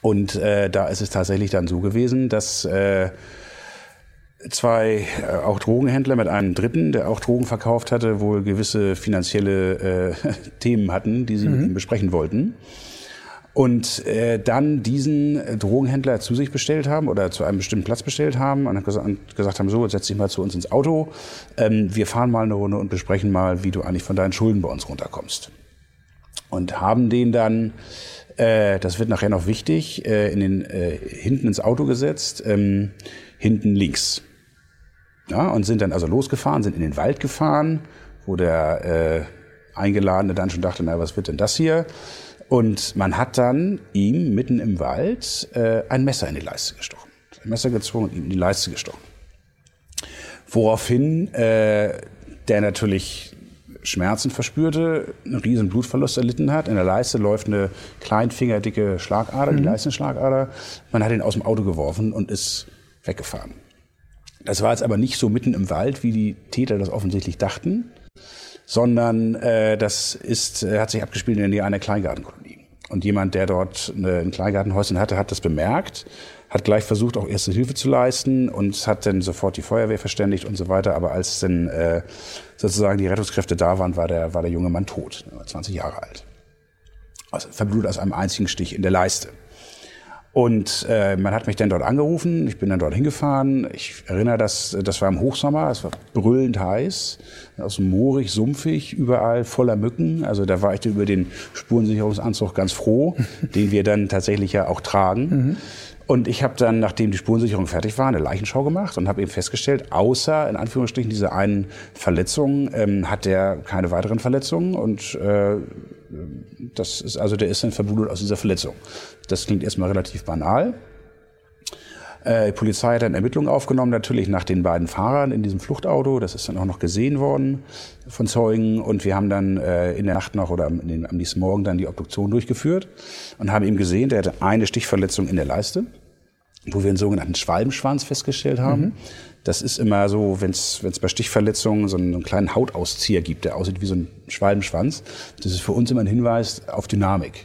Und äh, da ist es tatsächlich dann so gewesen, dass äh, zwei äh, auch Drogenhändler mit einem Dritten, der auch Drogen verkauft hatte, wohl gewisse finanzielle äh, <laughs> Themen hatten, die sie mhm. mit ihm besprechen wollten und äh, dann diesen Drogenhändler zu sich bestellt haben oder zu einem bestimmten Platz bestellt haben und gesagt haben, so, setz dich mal zu uns ins Auto, ähm, wir fahren mal eine Runde und besprechen mal, wie du eigentlich von deinen Schulden bei uns runterkommst. Und haben den dann, äh, das wird nachher noch wichtig, äh, in den, äh, hinten ins Auto gesetzt, ähm, hinten links. Ja, und sind dann also losgefahren, sind in den Wald gefahren, wo der äh, Eingeladene dann schon dachte, na, was wird denn das hier? Und man hat dann ihm mitten im Wald äh, ein Messer in die Leiste gestochen. Ein Messer gezogen und ihm in die Leiste gestochen. Woraufhin äh, der natürlich Schmerzen verspürte, einen riesen Blutverlust erlitten hat. In der Leiste läuft eine kleinfingerdicke Schlagader, mhm. die Leistenschlagader. Man hat ihn aus dem Auto geworfen und ist weggefahren. Das war jetzt aber nicht so mitten im Wald, wie die Täter das offensichtlich dachten, sondern äh, das ist, äh, hat sich abgespielt in der Nähe einer Kleingartenkolonie. Und jemand, der dort eine, ein Kleingartenhäuschen hatte, hat das bemerkt, hat gleich versucht, auch erste Hilfe zu leisten und hat dann sofort die Feuerwehr verständigt und so weiter. Aber als dann äh, sozusagen die Rettungskräfte da waren, war der, war der junge Mann tot, 20 Jahre alt. Also verblutet aus einem einzigen Stich in der Leiste. Und äh, man hat mich dann dort angerufen, ich bin dann dort hingefahren. Ich erinnere, dass das war im Hochsommer, es war brüllend heiß, aus dem moorig, sumpfig, überall voller Mücken. Also da war ich über den Spurensicherungsanzug ganz froh, <laughs> den wir dann tatsächlich ja auch tragen. Mhm. Und ich habe dann, nachdem die Spurensicherung fertig war, eine Leichenschau gemacht und habe eben festgestellt, außer in Anführungsstrichen dieser einen Verletzung ähm, hat der keine weiteren Verletzungen und äh, das ist also der ist dann verblutet aus dieser Verletzung. Das klingt erstmal relativ banal. Äh, die Polizei hat dann Ermittlungen aufgenommen, natürlich nach den beiden Fahrern in diesem Fluchtauto. Das ist dann auch noch gesehen worden von Zeugen. Und wir haben dann äh, in der Nacht noch oder am, am nächsten Morgen dann die Obduktion durchgeführt und haben eben gesehen, der hatte eine Stichverletzung in der Leiste, wo wir einen sogenannten Schwalbenschwanz festgestellt haben. Mhm. Das ist immer so, wenn es bei Stichverletzungen so einen, einen, kleinen Hautauszieher gibt, der aussieht wie so ein Schwalbenschwanz. Das ist für uns immer ein Hinweis auf Dynamik.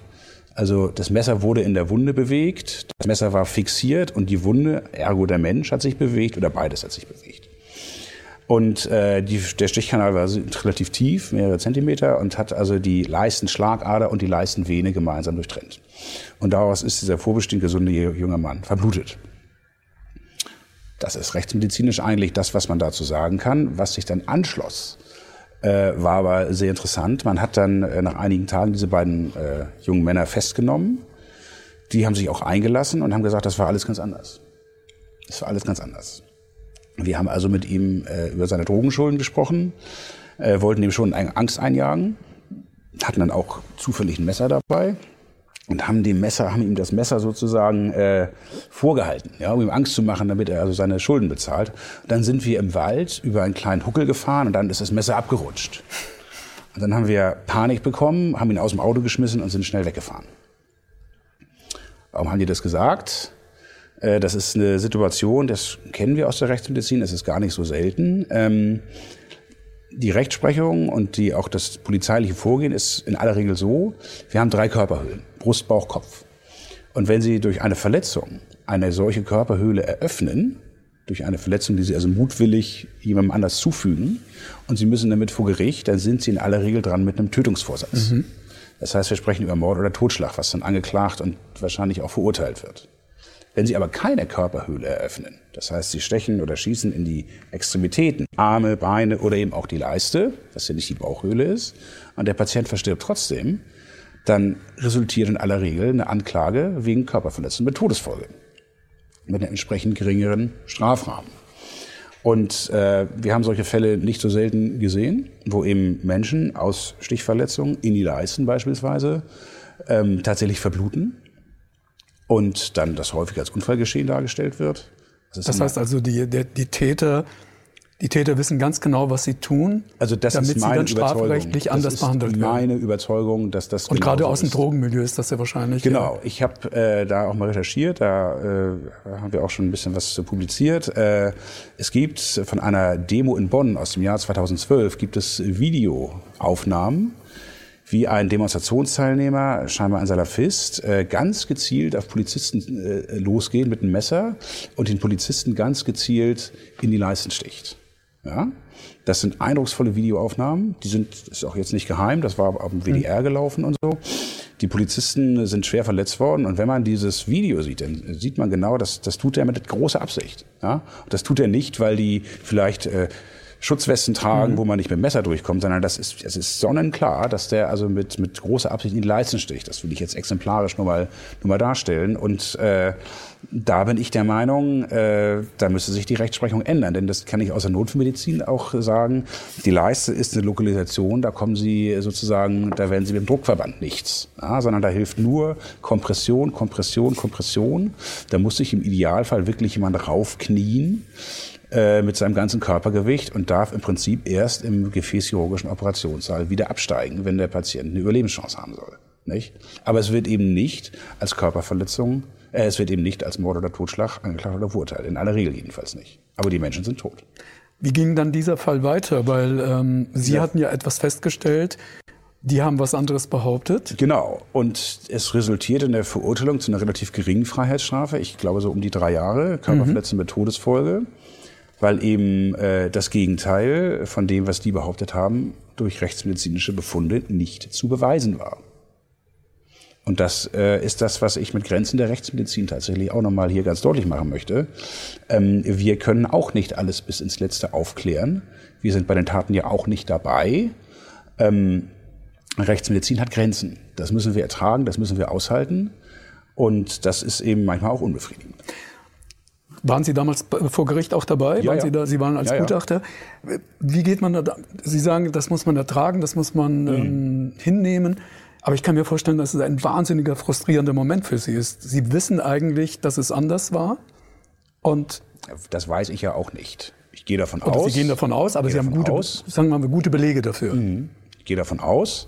Also das Messer wurde in der Wunde bewegt, das Messer war fixiert und die Wunde, ergo der Mensch, hat sich bewegt oder beides hat sich bewegt. Und äh, die, der Stichkanal war relativ tief, mehrere Zentimeter, und hat also die Leistenschlagader und die Leistenvene gemeinsam durchtrennt. Und daraus ist dieser vorbestimmt gesunde junge Mann verblutet. Das ist rechtsmedizinisch eigentlich das, was man dazu sagen kann. Was sich dann anschloss, äh, war aber sehr interessant. Man hat dann äh, nach einigen Tagen diese beiden äh, jungen Männer festgenommen. Die haben sich auch eingelassen und haben gesagt, das war alles ganz anders. Das war alles ganz anders. Wir haben also mit ihm äh, über seine Drogenschulden gesprochen, äh, wollten ihm schon Angst einjagen, hatten dann auch zufällig ein Messer dabei und haben dem Messer, haben ihm das Messer sozusagen äh, vorgehalten, ja, um ihm Angst zu machen, damit er also seine Schulden bezahlt. Und dann sind wir im Wald über einen kleinen Huckel gefahren und dann ist das Messer abgerutscht. Und dann haben wir Panik bekommen, haben ihn aus dem Auto geschmissen und sind schnell weggefahren. Warum haben die das gesagt? Äh, das ist eine Situation, das kennen wir aus der Rechtsmedizin, das ist gar nicht so selten. Ähm, die Rechtsprechung und die, auch das polizeiliche Vorgehen ist in aller Regel so, wir haben drei Körperhöhlen, Brust, Bauch, Kopf. Und wenn Sie durch eine Verletzung eine solche Körperhöhle eröffnen, durch eine Verletzung, die Sie also mutwillig jemandem anders zufügen, und Sie müssen damit vor Gericht, dann sind Sie in aller Regel dran mit einem Tötungsvorsatz. Mhm. Das heißt, wir sprechen über Mord oder Totschlag, was dann angeklagt und wahrscheinlich auch verurteilt wird. Wenn Sie aber keine Körperhöhle eröffnen, das heißt, Sie stechen oder schießen in die Extremitäten, Arme, Beine oder eben auch die Leiste, was ja nicht die Bauchhöhle ist, und der Patient verstirbt trotzdem, dann resultiert in aller Regel eine Anklage wegen Körperverletzung mit Todesfolge. Mit einem entsprechend geringeren Strafrahmen. Und äh, wir haben solche Fälle nicht so selten gesehen, wo eben Menschen aus Stichverletzungen in die Leisten beispielsweise ähm, tatsächlich verbluten und dann das häufig als Unfallgeschehen dargestellt wird. Das, das heißt also, die, der, die Täter die Täter wissen ganz genau, was sie tun, also das damit ist meine sie dann strafrechtlich das anders behandelt werden. Meine Überzeugung, dass das und genau gerade so aus dem Drogenmilieu ist das ja wahrscheinlich. Genau, ja. ich habe äh, da auch mal recherchiert, da äh, haben wir auch schon ein bisschen was publiziert. Äh, es gibt von einer Demo in Bonn aus dem Jahr 2012 gibt es Videoaufnahmen wie ein Demonstrationsteilnehmer, scheinbar ein Salafist, äh, ganz gezielt auf Polizisten äh, losgeht mit einem Messer und den Polizisten ganz gezielt in die Leisten sticht. Ja? Das sind eindrucksvolle Videoaufnahmen. Die sind, ist auch jetzt nicht geheim. Das war auf dem WDR gelaufen und so. Die Polizisten sind schwer verletzt worden. Und wenn man dieses Video sieht, dann sieht man genau, dass das tut er mit großer Absicht. Ja? Und das tut er nicht, weil die vielleicht äh, Schutzwesten tragen, mhm. wo man nicht mit dem Messer durchkommt, sondern das ist, es ist sonnenklar, dass der also mit, mit großer Absicht in die Leisten sticht. Das will ich jetzt exemplarisch nur mal, nur mal darstellen. Und äh, da bin ich der Meinung, äh, da müsste sich die Rechtsprechung ändern. Denn das kann ich aus der Notmedizin auch sagen. Die Leiste ist eine Lokalisation, da kommen Sie sozusagen, da werden Sie mit dem Druckverband nichts. Ja, sondern da hilft nur Kompression, Kompression, Kompression. Da muss sich im Idealfall wirklich jemand raufknien äh, mit seinem ganzen Körpergewicht und darf im Prinzip erst im gefäßchirurgischen Operationssaal wieder absteigen, wenn der Patient eine Überlebenschance haben soll. Nicht? Aber es wird eben nicht als Körperverletzung, es wird eben nicht als Mord oder Totschlag angeklagt oder verurteilt. In aller Regel jedenfalls nicht. Aber die Menschen sind tot. Wie ging dann dieser Fall weiter? Weil ähm, Sie ja. hatten ja etwas festgestellt, die haben was anderes behauptet. Genau. Und es resultierte in der Verurteilung zu einer relativ geringen Freiheitsstrafe. Ich glaube so um die drei Jahre. Körperverletzung mhm. mit Todesfolge weil eben äh, das Gegenteil von dem, was die behauptet haben, durch rechtsmedizinische Befunde nicht zu beweisen war. Und das äh, ist das, was ich mit Grenzen der Rechtsmedizin tatsächlich auch nochmal hier ganz deutlich machen möchte. Ähm, wir können auch nicht alles bis ins Letzte aufklären. Wir sind bei den Taten ja auch nicht dabei. Ähm, Rechtsmedizin hat Grenzen. Das müssen wir ertragen, das müssen wir aushalten. Und das ist eben manchmal auch unbefriedigend. Waren Sie damals vor Gericht auch dabei? Ja, waren ja. Sie da? Sie waren als ja, Gutachter. Wie geht man da? Sie sagen, das muss man ertragen, das muss man mhm. ähm, hinnehmen. Aber ich kann mir vorstellen, dass es ein wahnsinniger frustrierender Moment für Sie ist. Sie wissen eigentlich, dass es anders war. Und das weiß ich ja auch nicht. Ich gehe davon oder aus. Sie gehen davon aus, aber Sie haben gute, aus. sagen wir mal, gute Belege dafür. Mhm. Ich gehe davon aus,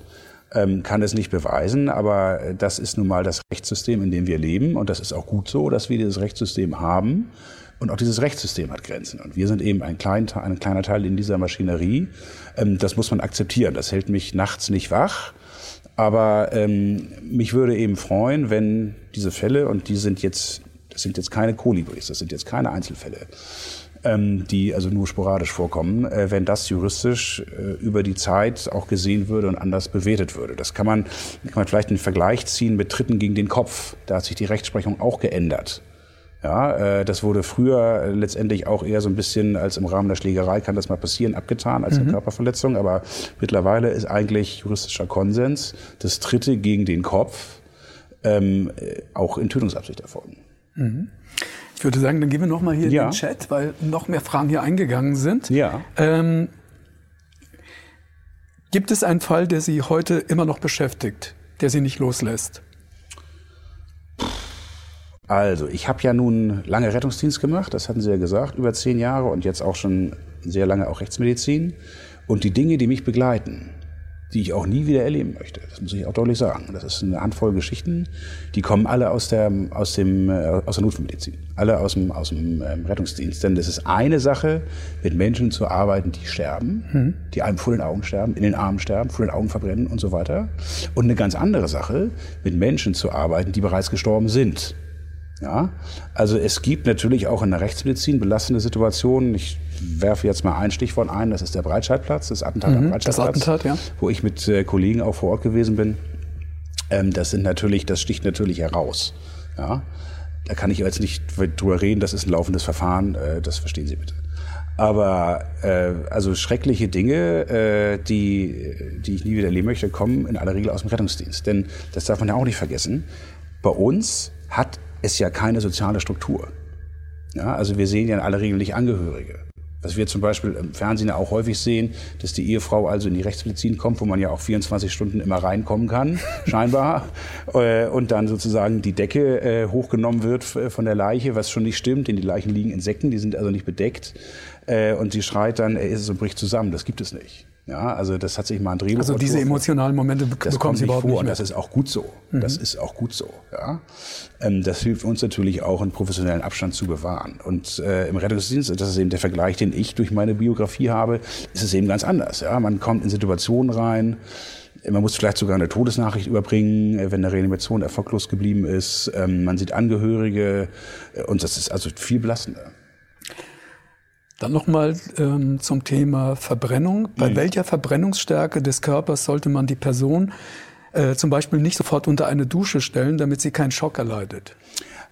ähm, kann es nicht beweisen, aber das ist nun mal das Rechtssystem, in dem wir leben. Und das ist auch gut so, dass wir dieses Rechtssystem haben. Und auch dieses Rechtssystem hat Grenzen. Und wir sind eben ein, klein, ein kleiner Teil in dieser Maschinerie. Ähm, das muss man akzeptieren. Das hält mich nachts nicht wach. Aber ähm, mich würde eben freuen, wenn diese Fälle, und die sind jetzt, das sind jetzt keine Kolibris, das sind jetzt keine Einzelfälle, ähm, die also nur sporadisch vorkommen, äh, wenn das juristisch äh, über die Zeit auch gesehen würde und anders bewertet würde. Das kann man, kann man vielleicht einen Vergleich ziehen mit Tritten gegen den Kopf. Da hat sich die Rechtsprechung auch geändert. Ja, äh, das wurde früher letztendlich auch eher so ein bisschen als im Rahmen der Schlägerei kann das mal passieren, abgetan als eine mhm. Körperverletzung. Aber mittlerweile ist eigentlich juristischer Konsens, das Tritte gegen den Kopf ähm, auch in Tötungsabsicht erfolgen. Mhm. Ich würde sagen, dann gehen wir noch mal hier ja. in den Chat, weil noch mehr Fragen hier eingegangen sind. Ja. Ähm, gibt es einen Fall, der Sie heute immer noch beschäftigt, der Sie nicht loslässt? Also, ich habe ja nun lange Rettungsdienst gemacht, das hatten Sie ja gesagt, über zehn Jahre und jetzt auch schon sehr lange auch Rechtsmedizin. Und die Dinge, die mich begleiten, die ich auch nie wieder erleben möchte. Das muss ich auch deutlich sagen. Das ist eine Handvoll Geschichten, die kommen alle aus der, aus dem, äh, aus der Notfallmedizin, alle aus dem, aus dem ähm, Rettungsdienst. Denn das ist eine Sache, mit Menschen zu arbeiten, die sterben, mhm. die einem vor den Augen sterben, in den Armen sterben, vor den Augen verbrennen und so weiter. Und eine ganz andere Sache, mit Menschen zu arbeiten, die bereits gestorben sind. Ja, also es gibt natürlich auch in der Rechtsmedizin belastende Situationen. Ich werfe jetzt mal ein Stichwort ein, das ist der Breitscheidplatz, das Attentat mhm, am Breitscheidplatz, das Attentat, ja. wo ich mit äh, Kollegen auch vor Ort gewesen bin. Ähm, das sind natürlich, das sticht natürlich heraus. Ja, da kann ich jetzt nicht drüber reden, das ist ein laufendes Verfahren, äh, das verstehen Sie bitte. Aber äh, also schreckliche Dinge, äh, die, die ich nie wieder erleben möchte, kommen in aller Regel aus dem Rettungsdienst. Denn das darf man ja auch nicht vergessen. Bei uns hat ist ja keine soziale Struktur. Ja, also wir sehen ja in aller Regel nicht Angehörige. Was wir zum Beispiel im Fernsehen auch häufig sehen, dass die Ehefrau also in die Rechtsmedizin kommt, wo man ja auch 24 Stunden immer reinkommen kann, <laughs> scheinbar, äh, und dann sozusagen die Decke äh, hochgenommen wird von der Leiche, was schon nicht stimmt, denn die Leichen liegen in Säcken, die sind also nicht bedeckt, äh, und sie schreit dann, er ist es und bricht zusammen. Das gibt es nicht. Ja, also das hat sich mal ein Drehbuch. Also diese emotionalen Momente das bekommen Sie überhaupt vor. Nicht mehr. Das ist auch gut so. Mhm. Das ist auch gut so. Ja, ähm, das hilft uns natürlich auch, einen professionellen Abstand zu bewahren. Und äh, im Rettungsdienst, das ist eben der Vergleich, den ich durch meine Biografie habe, ist es eben ganz anders. Ja, man kommt in Situationen rein. Man muss vielleicht sogar eine Todesnachricht überbringen, äh, wenn eine Reanimation erfolglos geblieben ist. Ähm, man sieht Angehörige äh, und das ist also viel belastender. Dann nochmal ähm, zum Thema Verbrennung. Bei mhm. welcher Verbrennungsstärke des Körpers sollte man die Person äh, zum Beispiel nicht sofort unter eine Dusche stellen, damit sie keinen Schock erleidet?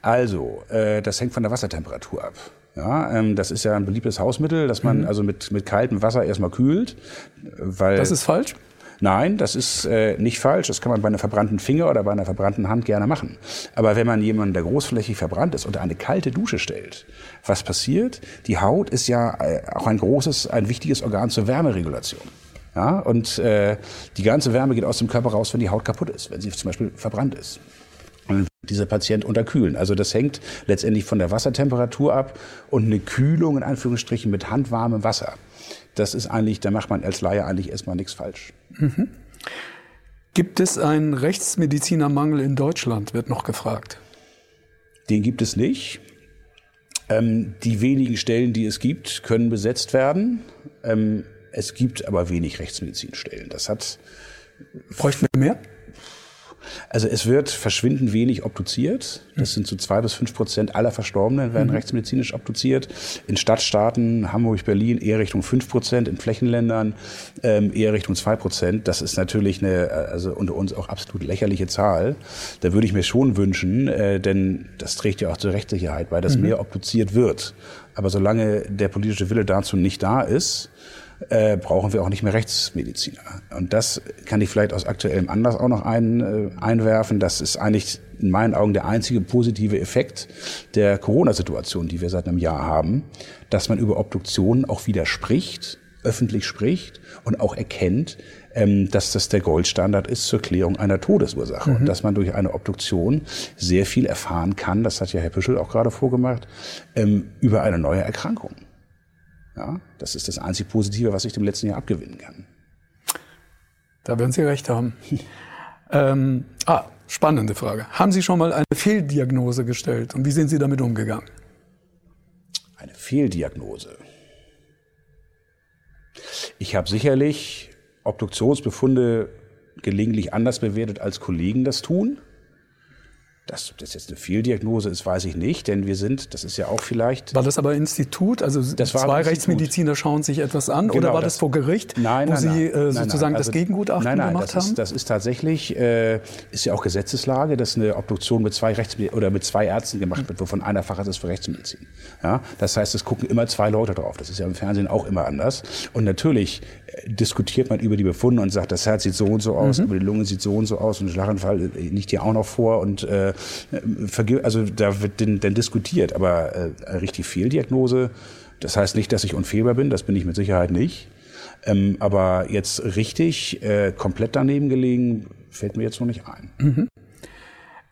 Also, äh, das hängt von der Wassertemperatur ab. Ja, ähm, das ist ja ein beliebtes Hausmittel, dass man mhm. also mit, mit kaltem Wasser erstmal kühlt. Weil das ist falsch? Nein, das ist äh, nicht falsch. Das kann man bei einem verbrannten Finger oder bei einer verbrannten Hand gerne machen. Aber wenn man jemanden, der großflächig verbrannt ist, unter eine kalte Dusche stellt, was passiert? Die Haut ist ja äh, auch ein großes, ein wichtiges Organ zur Wärmeregulation. Ja, und äh, die ganze Wärme geht aus dem Körper raus, wenn die Haut kaputt ist, wenn sie zum Beispiel verbrannt ist. Und dieser Patient unterkühlen. Also das hängt letztendlich von der Wassertemperatur ab und eine Kühlung in Anführungsstrichen mit handwarmem Wasser das ist eigentlich, da macht man als Laie eigentlich erstmal nichts falsch. Mhm. Gibt es einen Rechtsmedizinermangel in Deutschland, wird noch gefragt. Den gibt es nicht. Ähm, die wenigen Stellen, die es gibt, können besetzt werden. Ähm, es gibt aber wenig Rechtsmedizinstellen. Das hat. Bräuchten wir mehr? Also es wird verschwindend wenig obduziert. Das sind so zwei bis fünf Prozent aller Verstorbenen werden mhm. rechtsmedizinisch obduziert. In Stadtstaaten, Hamburg, Berlin eher Richtung fünf Prozent, in Flächenländern ähm, eher Richtung zwei Prozent. Das ist natürlich eine, also unter uns auch absolut lächerliche Zahl. Da würde ich mir schon wünschen, äh, denn das trägt ja auch zur Rechtssicherheit bei, dass mhm. mehr obduziert wird. Aber solange der politische Wille dazu nicht da ist, äh, brauchen wir auch nicht mehr Rechtsmediziner. Und das kann ich vielleicht aus aktuellem Anlass auch noch ein, äh, einwerfen. Das ist eigentlich in meinen Augen der einzige positive Effekt der Corona-Situation, die wir seit einem Jahr haben, dass man über Obduktionen auch wieder spricht, öffentlich spricht und auch erkennt, ähm, dass das der Goldstandard ist zur Klärung einer Todesursache. Mhm. Und dass man durch eine Obduktion sehr viel erfahren kann, das hat ja Herr Püschel auch gerade vorgemacht, ähm, über eine neue Erkrankung. Ja, das ist das einzig Positive, was ich dem letzten Jahr abgewinnen kann. Da werden Sie recht haben. <laughs> ähm, ah, spannende Frage. Haben Sie schon mal eine Fehldiagnose gestellt und wie sind Sie damit umgegangen? Eine Fehldiagnose. Ich habe sicherlich Obduktionsbefunde gelegentlich anders bewertet, als Kollegen das tun. Dass das jetzt eine Fehldiagnose ist, weiß ich nicht, denn wir sind, das ist ja auch vielleicht. War das aber Institut? Also zwei Rechtsmediziner schauen sich etwas an genau, oder war das, das, vor Gericht, nein, wo nein, Sie äh, sozusagen also, das Gegengutachten nein, nein, gemacht das haben? Ist, das ist tatsächlich, äh, ist ja auch Gesetzeslage, dass eine Obduktion mit zwei Rechts oder mit zwei Ärzten gemacht wird, wovon einer Facharzt ist für Rechtsmedizin. Ja, das heißt, es gucken immer zwei Leute drauf. Das ist ja im Fernsehen auch immer anders. Und natürlich äh, diskutiert man über die Befunde und sagt, das Herz sieht so und so aus, mhm. aber die Lunge sieht so und so aus und der Schlaganfall äh, liegt hier auch noch vor und äh, also da wird dann, dann diskutiert, aber äh, richtig Fehldiagnose, das heißt nicht, dass ich unfehlbar bin, das bin ich mit Sicherheit nicht. Ähm, aber jetzt richtig äh, komplett daneben gelegen, fällt mir jetzt noch nicht ein. Mhm.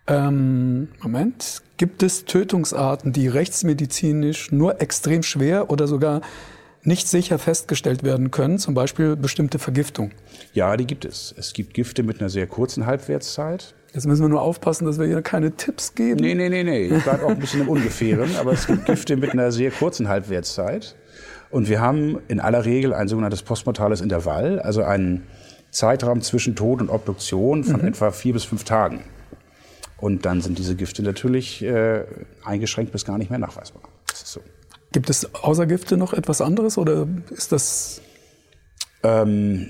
Ähm, Moment. Gibt es Tötungsarten, die rechtsmedizinisch nur extrem schwer oder sogar nicht sicher festgestellt werden können, zum Beispiel bestimmte Vergiftung? Ja, die gibt es. Es gibt Gifte mit einer sehr kurzen Halbwertszeit. Jetzt müssen wir nur aufpassen, dass wir hier keine Tipps geben. Nee, nee, nee, nee. Ich bleibe auch ein bisschen im Ungefähren. Aber es gibt Gifte mit einer sehr kurzen Halbwertszeit. Und wir haben in aller Regel ein sogenanntes postmortales Intervall, also einen Zeitraum zwischen Tod und Obduktion von mhm. etwa vier bis fünf Tagen. Und dann sind diese Gifte natürlich äh, eingeschränkt bis gar nicht mehr nachweisbar. Das ist so. Gibt es außer Gifte noch etwas anderes oder ist das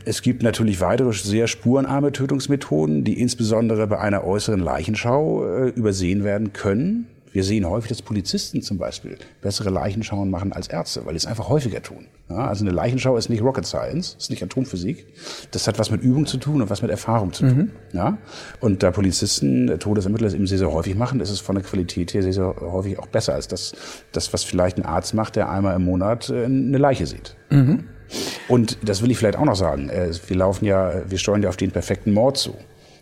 es gibt natürlich weitere sehr spurenarme Tötungsmethoden, die insbesondere bei einer äußeren Leichenschau äh, übersehen werden können. Wir sehen häufig, dass Polizisten zum Beispiel bessere Leichenschauen machen als Ärzte, weil sie es einfach häufiger tun. Ja, also eine Leichenschau ist nicht Rocket Science, ist nicht Atomphysik. Das hat was mit Übung zu tun und was mit Erfahrung zu tun. Mhm. Ja? Und da Polizisten äh, Todesermittler eben sehr, sehr häufig machen, ist es von der Qualität her sehr, sehr häufig auch besser als das, das was vielleicht ein Arzt macht, der einmal im Monat äh, eine Leiche sieht. Mhm. Und das will ich vielleicht auch noch sagen. Äh, wir laufen ja, wir steuern ja auf den perfekten Mord zu.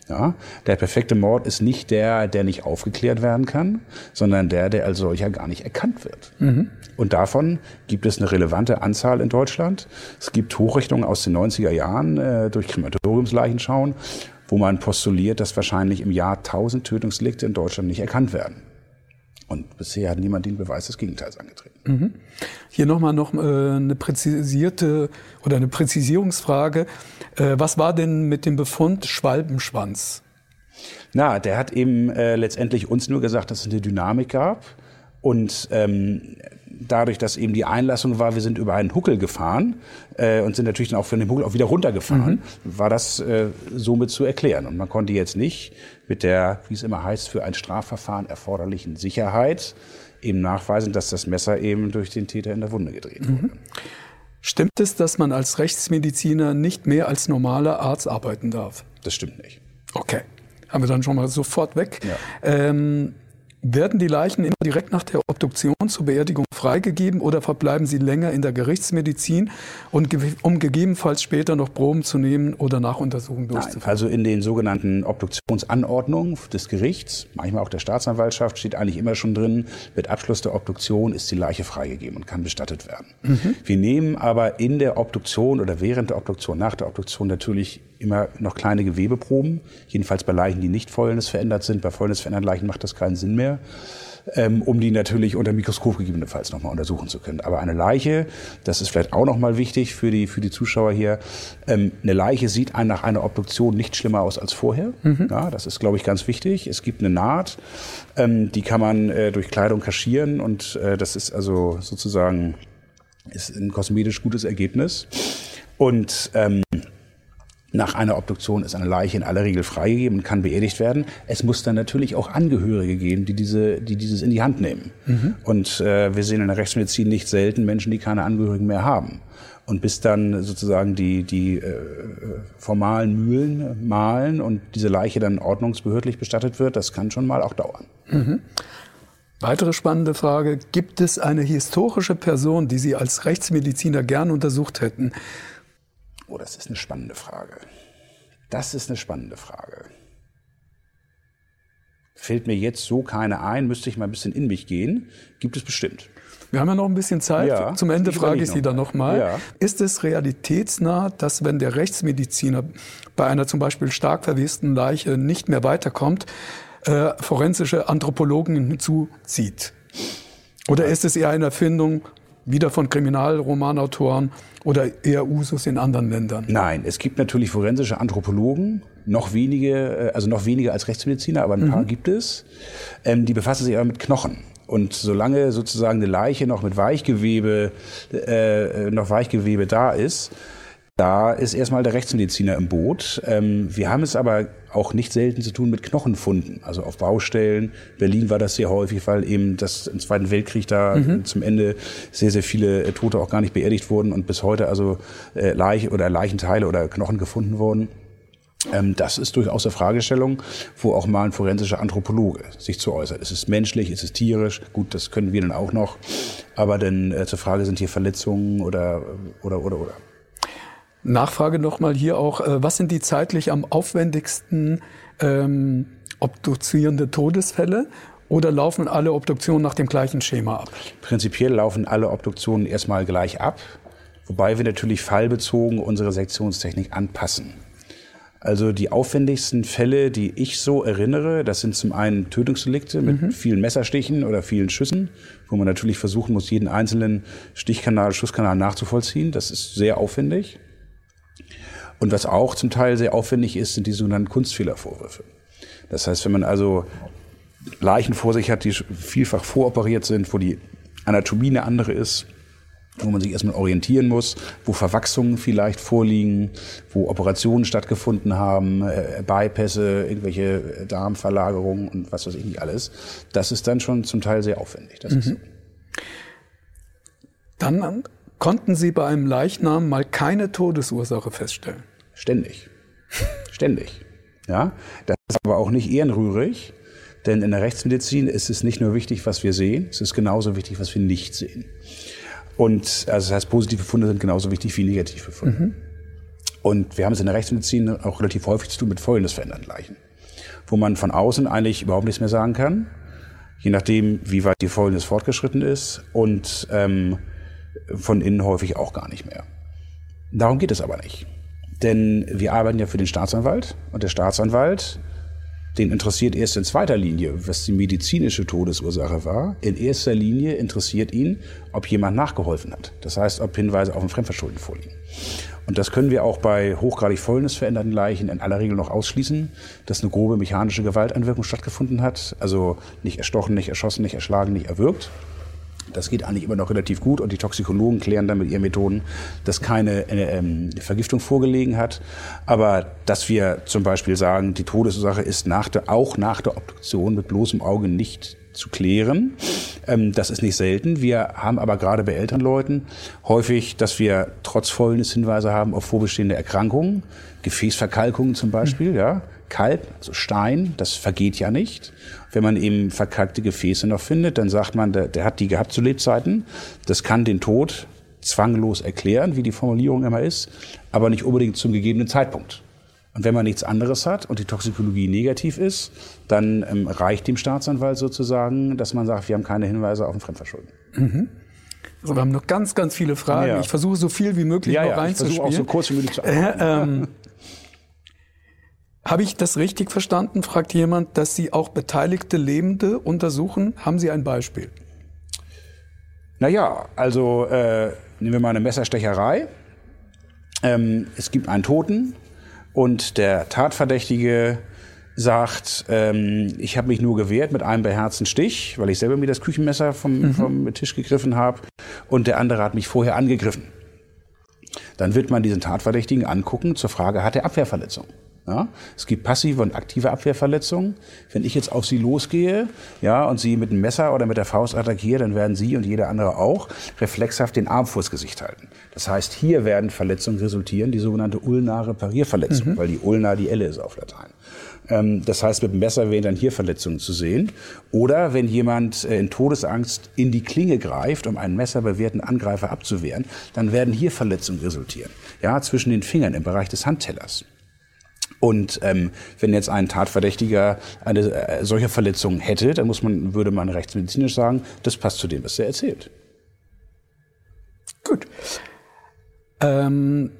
Ja, der perfekte Mord ist nicht der, der nicht aufgeklärt werden kann, sondern der, der als solcher gar nicht erkannt wird. Mhm. Und davon gibt es eine relevante Anzahl in Deutschland. Es gibt Hochrechnungen aus den 90er Jahren äh, durch Krematoriumsleichenschauen, wo man postuliert, dass wahrscheinlich im Jahr 1000 Tötungsdelikte in Deutschland nicht erkannt werden. Und bisher hat niemand den Beweis des Gegenteils angetreten. Mhm. Hier nochmal noch, äh, eine präzisierte oder eine Präzisierungsfrage. Äh, was war denn mit dem Befund Schwalbenschwanz? Na, der hat eben äh, letztendlich uns nur gesagt, dass es eine Dynamik gab. Und ähm, dadurch, dass eben die Einlassung war, wir sind über einen Huckel gefahren äh, und sind natürlich dann auch von dem Huckel auch wieder runtergefahren, mhm. war das äh, somit zu erklären. Und man konnte jetzt nicht mit der, wie es immer heißt, für ein Strafverfahren erforderlichen Sicherheit eben nachweisen, dass das Messer eben durch den Täter in der Wunde gedreht mhm. wurde. Stimmt es, dass man als Rechtsmediziner nicht mehr als normaler Arzt arbeiten darf? Das stimmt nicht. Okay. Haben wir dann schon mal sofort weg. Ja. Ähm, werden die Leichen immer direkt nach der Obduktion zur Beerdigung freigegeben oder verbleiben sie länger in der Gerichtsmedizin, und um gegebenenfalls später noch Proben zu nehmen oder Nachuntersuchungen durchzuführen? Nein, also in den sogenannten Obduktionsanordnungen des Gerichts, manchmal auch der Staatsanwaltschaft, steht eigentlich immer schon drin, mit Abschluss der Obduktion ist die Leiche freigegeben und kann bestattet werden. Mhm. Wir nehmen aber in der Obduktion oder während der Obduktion, nach der Obduktion natürlich immer noch kleine Gewebeproben, jedenfalls bei Leichen, die nicht fäulnisverändert sind. Bei fäulnisveränderten Leichen macht das keinen Sinn mehr, ähm, um die natürlich unter Mikroskop gegebenenfalls nochmal untersuchen zu können. Aber eine Leiche, das ist vielleicht auch nochmal wichtig für die, für die Zuschauer hier, ähm, eine Leiche sieht einen nach einer Obduktion nicht schlimmer aus als vorher. Mhm. Ja, das ist, glaube ich, ganz wichtig. Es gibt eine Naht, ähm, die kann man äh, durch Kleidung kaschieren und äh, das ist also sozusagen ist ein kosmetisch gutes Ergebnis. Und ähm, nach einer Obduktion ist eine Leiche in aller Regel freigegeben und kann beerdigt werden. Es muss dann natürlich auch Angehörige geben, die, diese, die dieses in die Hand nehmen. Mhm. Und äh, wir sehen in der Rechtsmedizin nicht selten Menschen, die keine Angehörigen mehr haben. Und bis dann sozusagen die, die äh, formalen Mühlen malen und diese Leiche dann ordnungsbehördlich bestattet wird, das kann schon mal auch dauern. Mhm. Weitere spannende Frage. Gibt es eine historische Person, die Sie als Rechtsmediziner gern untersucht hätten? Oh, das ist eine spannende Frage. Das ist eine spannende Frage. Fällt mir jetzt so keine ein, müsste ich mal ein bisschen in mich gehen. Gibt es bestimmt. Wir haben ja noch ein bisschen Zeit. Ja, Zum Ende ich frage ich Sie noch dann mal. nochmal. Ja. Ist es realitätsnah, dass wenn der Rechtsmediziner bei einer zum Beispiel stark verwesten Leiche nicht mehr weiterkommt, äh, forensische Anthropologen hinzuzieht? Oder ist es eher eine Erfindung wieder von Kriminalromanautoren oder eher Usus in anderen Ländern? Nein, es gibt natürlich forensische Anthropologen, noch wenige, äh, also noch weniger als Rechtsmediziner, aber ein paar gibt es. Ähm, die befassen sich aber mit Knochen. Und solange sozusagen eine Leiche noch mit Weichgewebe, äh, noch Weichgewebe da ist, da ist erstmal der Rechtsmediziner im Boot. Ähm, wir haben es aber auch nicht selten zu tun mit Knochenfunden, also auf Baustellen. Berlin war das sehr häufig, weil eben das im Zweiten Weltkrieg da zum Ende sehr, sehr viele äh, Tote auch gar nicht beerdigt wurden und bis heute also äh, Leiche oder Leichenteile oder Knochen gefunden wurden. Ähm, das ist durchaus eine Fragestellung, wo auch mal ein forensischer Anthropologe sich zu äußert. Ist es menschlich, ist es tierisch? Gut, das können wir dann auch noch. Aber dann äh, zur Frage, sind hier Verletzungen oder, oder, oder, oder. Nachfrage nochmal hier auch, äh, was sind die zeitlich am aufwendigsten ähm, obduzierende Todesfälle? Oder laufen alle Obduktionen nach dem gleichen Schema ab? Prinzipiell laufen alle Obduktionen erstmal gleich ab, wobei wir natürlich fallbezogen unsere Sektionstechnik anpassen. Also die aufwendigsten Fälle, die ich so erinnere, das sind zum einen Tötungsdelikte mit vielen Messerstichen oder vielen Schüssen, wo man natürlich versuchen muss, jeden einzelnen Stichkanal, Schusskanal nachzuvollziehen. Das ist sehr aufwendig. Und was auch zum Teil sehr aufwendig ist, sind die sogenannten Kunstfehlervorwürfe. Das heißt, wenn man also Leichen vor sich hat, die vielfach voroperiert sind, wo die Anatomie eine andere ist, wo man sich erstmal orientieren muss, wo Verwachsungen vielleicht vorliegen, wo Operationen stattgefunden haben, äh, Bypässe, irgendwelche Darmverlagerungen und was weiß ich nicht alles. Das ist dann schon zum Teil sehr aufwendig. Das ist so. Dann konnten Sie bei einem Leichnam mal keine Todesursache feststellen. Ständig. Ständig. Ja, das ist aber auch nicht ehrenrührig, denn in der Rechtsmedizin ist es nicht nur wichtig, was wir sehen, es ist genauso wichtig, was wir nicht sehen. Und also das heißt, positive Funde sind genauso wichtig wie negative Funde. Und wir haben es in der Rechtsmedizin auch relativ häufig zu tun mit fäulnisverändernden Leichen, wo man von außen eigentlich überhaupt nichts mehr sagen kann, je nachdem, wie weit die Fäulnis fortgeschritten ist und ähm, von innen häufig auch gar nicht mehr. Darum geht es aber nicht. Denn wir arbeiten ja für den Staatsanwalt und der Staatsanwalt, den interessiert erst in zweiter Linie, was die medizinische Todesursache war. In erster Linie interessiert ihn, ob jemand nachgeholfen hat. Das heißt, ob Hinweise auf ein Fremdverschulden vorliegen. Und das können wir auch bei hochgradig fäulnisveränderten Leichen in aller Regel noch ausschließen, dass eine grobe mechanische Gewalteinwirkung stattgefunden hat. Also nicht erstochen, nicht erschossen, nicht erschlagen, nicht erwürgt. Das geht eigentlich immer noch relativ gut und die Toxikologen klären dann mit ihren Methoden, dass keine äh, ähm, Vergiftung vorgelegen hat. Aber dass wir zum Beispiel sagen, die Todesursache ist nach der, auch nach der Obduktion mit bloßem Auge nicht zu klären. Ähm, das ist nicht selten. Wir haben aber gerade bei Elternleuten häufig, dass wir trotz Fäulnishinweise haben auf vorbestehende Erkrankungen, Gefäßverkalkungen zum Beispiel, ja. Kalb, also Stein, das vergeht ja nicht. Wenn man eben verkalkte Gefäße noch findet, dann sagt man, der, der hat die gehabt zu Lebzeiten. Das kann den Tod zwanglos erklären, wie die Formulierung immer ist, aber nicht unbedingt zum gegebenen Zeitpunkt. Und wenn man nichts anderes hat und die Toxikologie negativ ist, dann ähm, reicht dem Staatsanwalt sozusagen, dass man sagt, wir haben keine Hinweise auf ein Fremdverschulden. Also wir haben noch ganz, ganz viele Fragen. Ja. Ich versuche so viel wie möglich noch ich versuche reinzuspielen. auch so kurz wie möglich zu Äh, antworten. ähm, Habe ich das richtig verstanden? Fragt jemand, dass Sie auch beteiligte Lebende untersuchen. Haben Sie ein Beispiel? Naja, also äh, nehmen wir mal eine Messerstecherei. Ähm, es gibt einen Toten und der Tatverdächtige sagt, ähm, ich habe mich nur gewehrt mit einem beherzten Stich, weil ich selber mir das Küchenmesser vom, vom Tisch gegriffen habe und der andere hat mich vorher angegriffen. Dann wird man diesen Tatverdächtigen angucken zur Frage, hat er Abwehrverletzung? Ja, es gibt passive und aktive Abwehrverletzungen. Wenn ich jetzt auf Sie losgehe, ja, und Sie mit dem Messer oder mit der Faust attackiere, dann werden Sie und jeder andere auch reflexhaft den Arm vors Gesicht halten. Das heißt, hier werden Verletzungen resultieren, die sogenannte ulnare Parierverletzung, weil die Ulna die Elle ist auf Latein. Ähm, das heißt, mit dem Messer wären dann hier Verletzungen zu sehen. Oder wenn jemand äh, in Todesangst in die Klinge greift, um einen messerbewehrten Angreifer abzuwehren, dann werden hier Verletzungen resultieren. Ja, zwischen den Fingern im Bereich des Handtellers. Und ähm, wenn jetzt ein Tatverdächtiger eine äh, solche Verletzung hätte, dann muss man, würde man rechtsmedizinisch sagen, das passt zu dem, was er erzählt. Gut. Ähm,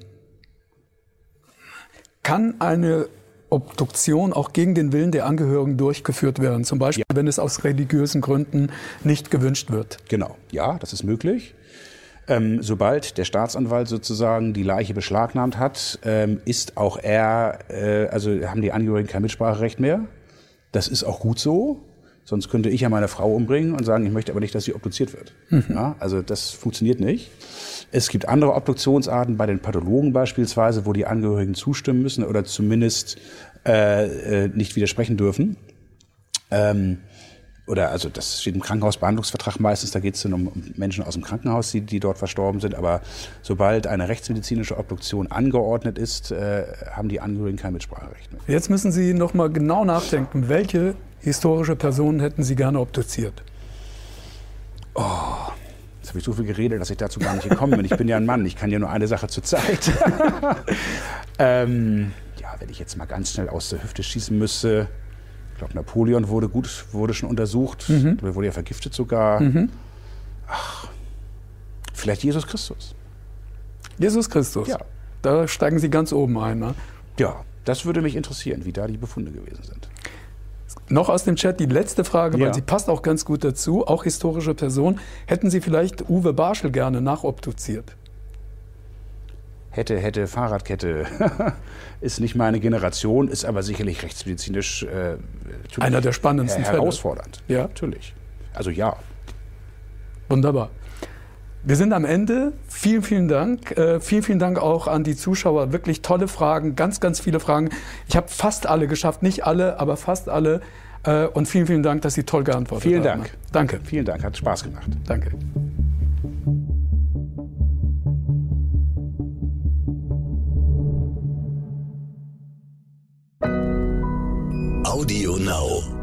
kann eine Obduktion auch gegen den Willen der Angehörigen durchgeführt werden, zum Beispiel ja. wenn es aus religiösen Gründen nicht gewünscht wird. Genau, ja, das ist möglich. Ähm, sobald der Staatsanwalt sozusagen die Leiche beschlagnahmt hat, ähm, ist auch er, äh, also haben die Angehörigen kein Mitspracherecht mehr. Das ist auch gut so. Sonst könnte ich ja meine Frau umbringen und sagen, ich möchte aber nicht, dass sie obduziert wird. Mhm. Ja, also das funktioniert nicht. Es gibt andere Obduktionsarten, bei den Pathologen beispielsweise, wo die Angehörigen zustimmen müssen oder zumindest äh, äh, nicht widersprechen dürfen. Ähm, oder also das steht im Krankenhausbehandlungsvertrag meistens, da geht es dann um Menschen aus dem Krankenhaus, die, die dort verstorben sind. Aber sobald eine rechtsmedizinische Obduktion angeordnet ist, äh, haben die Angehörigen kein Mitspracherecht mehr. Jetzt müssen Sie noch mal genau nachdenken, welche historische Personen hätten Sie gerne obduziert? Oh, Jetzt habe ich so viel geredet, dass ich dazu gar nicht gekommen bin. Ich bin ja ein Mann, ich kann ja nur eine Sache zur Zeit. <laughs> ähm, ja, wenn ich jetzt mal ganz schnell aus der Hüfte schießen müsste. Ich glaube, Napoleon wurde gut, wurde schon untersucht. Mhm. Wurde ja vergiftet sogar. Mhm. Ach, vielleicht Jesus Christus. Jesus Christus? Ja. Da steigen Sie ganz oben ein, ne? Ja, das würde mich interessieren, wie da die Befunde gewesen sind. Noch aus dem Chat die letzte Frage, weil ja. sie passt auch ganz gut dazu, auch historische Person. Hätten Sie vielleicht Uwe Barschel gerne nachobduziert? Hätte, hätte, Fahrradkette <laughs> ist nicht meine Generation, ist aber sicherlich rechtsmedizinisch äh, einer der spannendsten Fälle. Herausfordernd. Ja, natürlich. Also ja. Wunderbar. Wir sind am Ende. Vielen, vielen Dank. Äh, vielen, vielen Dank auch an die Zuschauer. Wirklich tolle Fragen, ganz, ganz viele Fragen. Ich habe fast alle geschafft, nicht alle, aber fast alle. Äh, und vielen, vielen Dank, dass Sie toll geantwortet vielen haben. Vielen Dank. Danke. Vielen Dank, hat Spaß gemacht. Danke. Audio Now.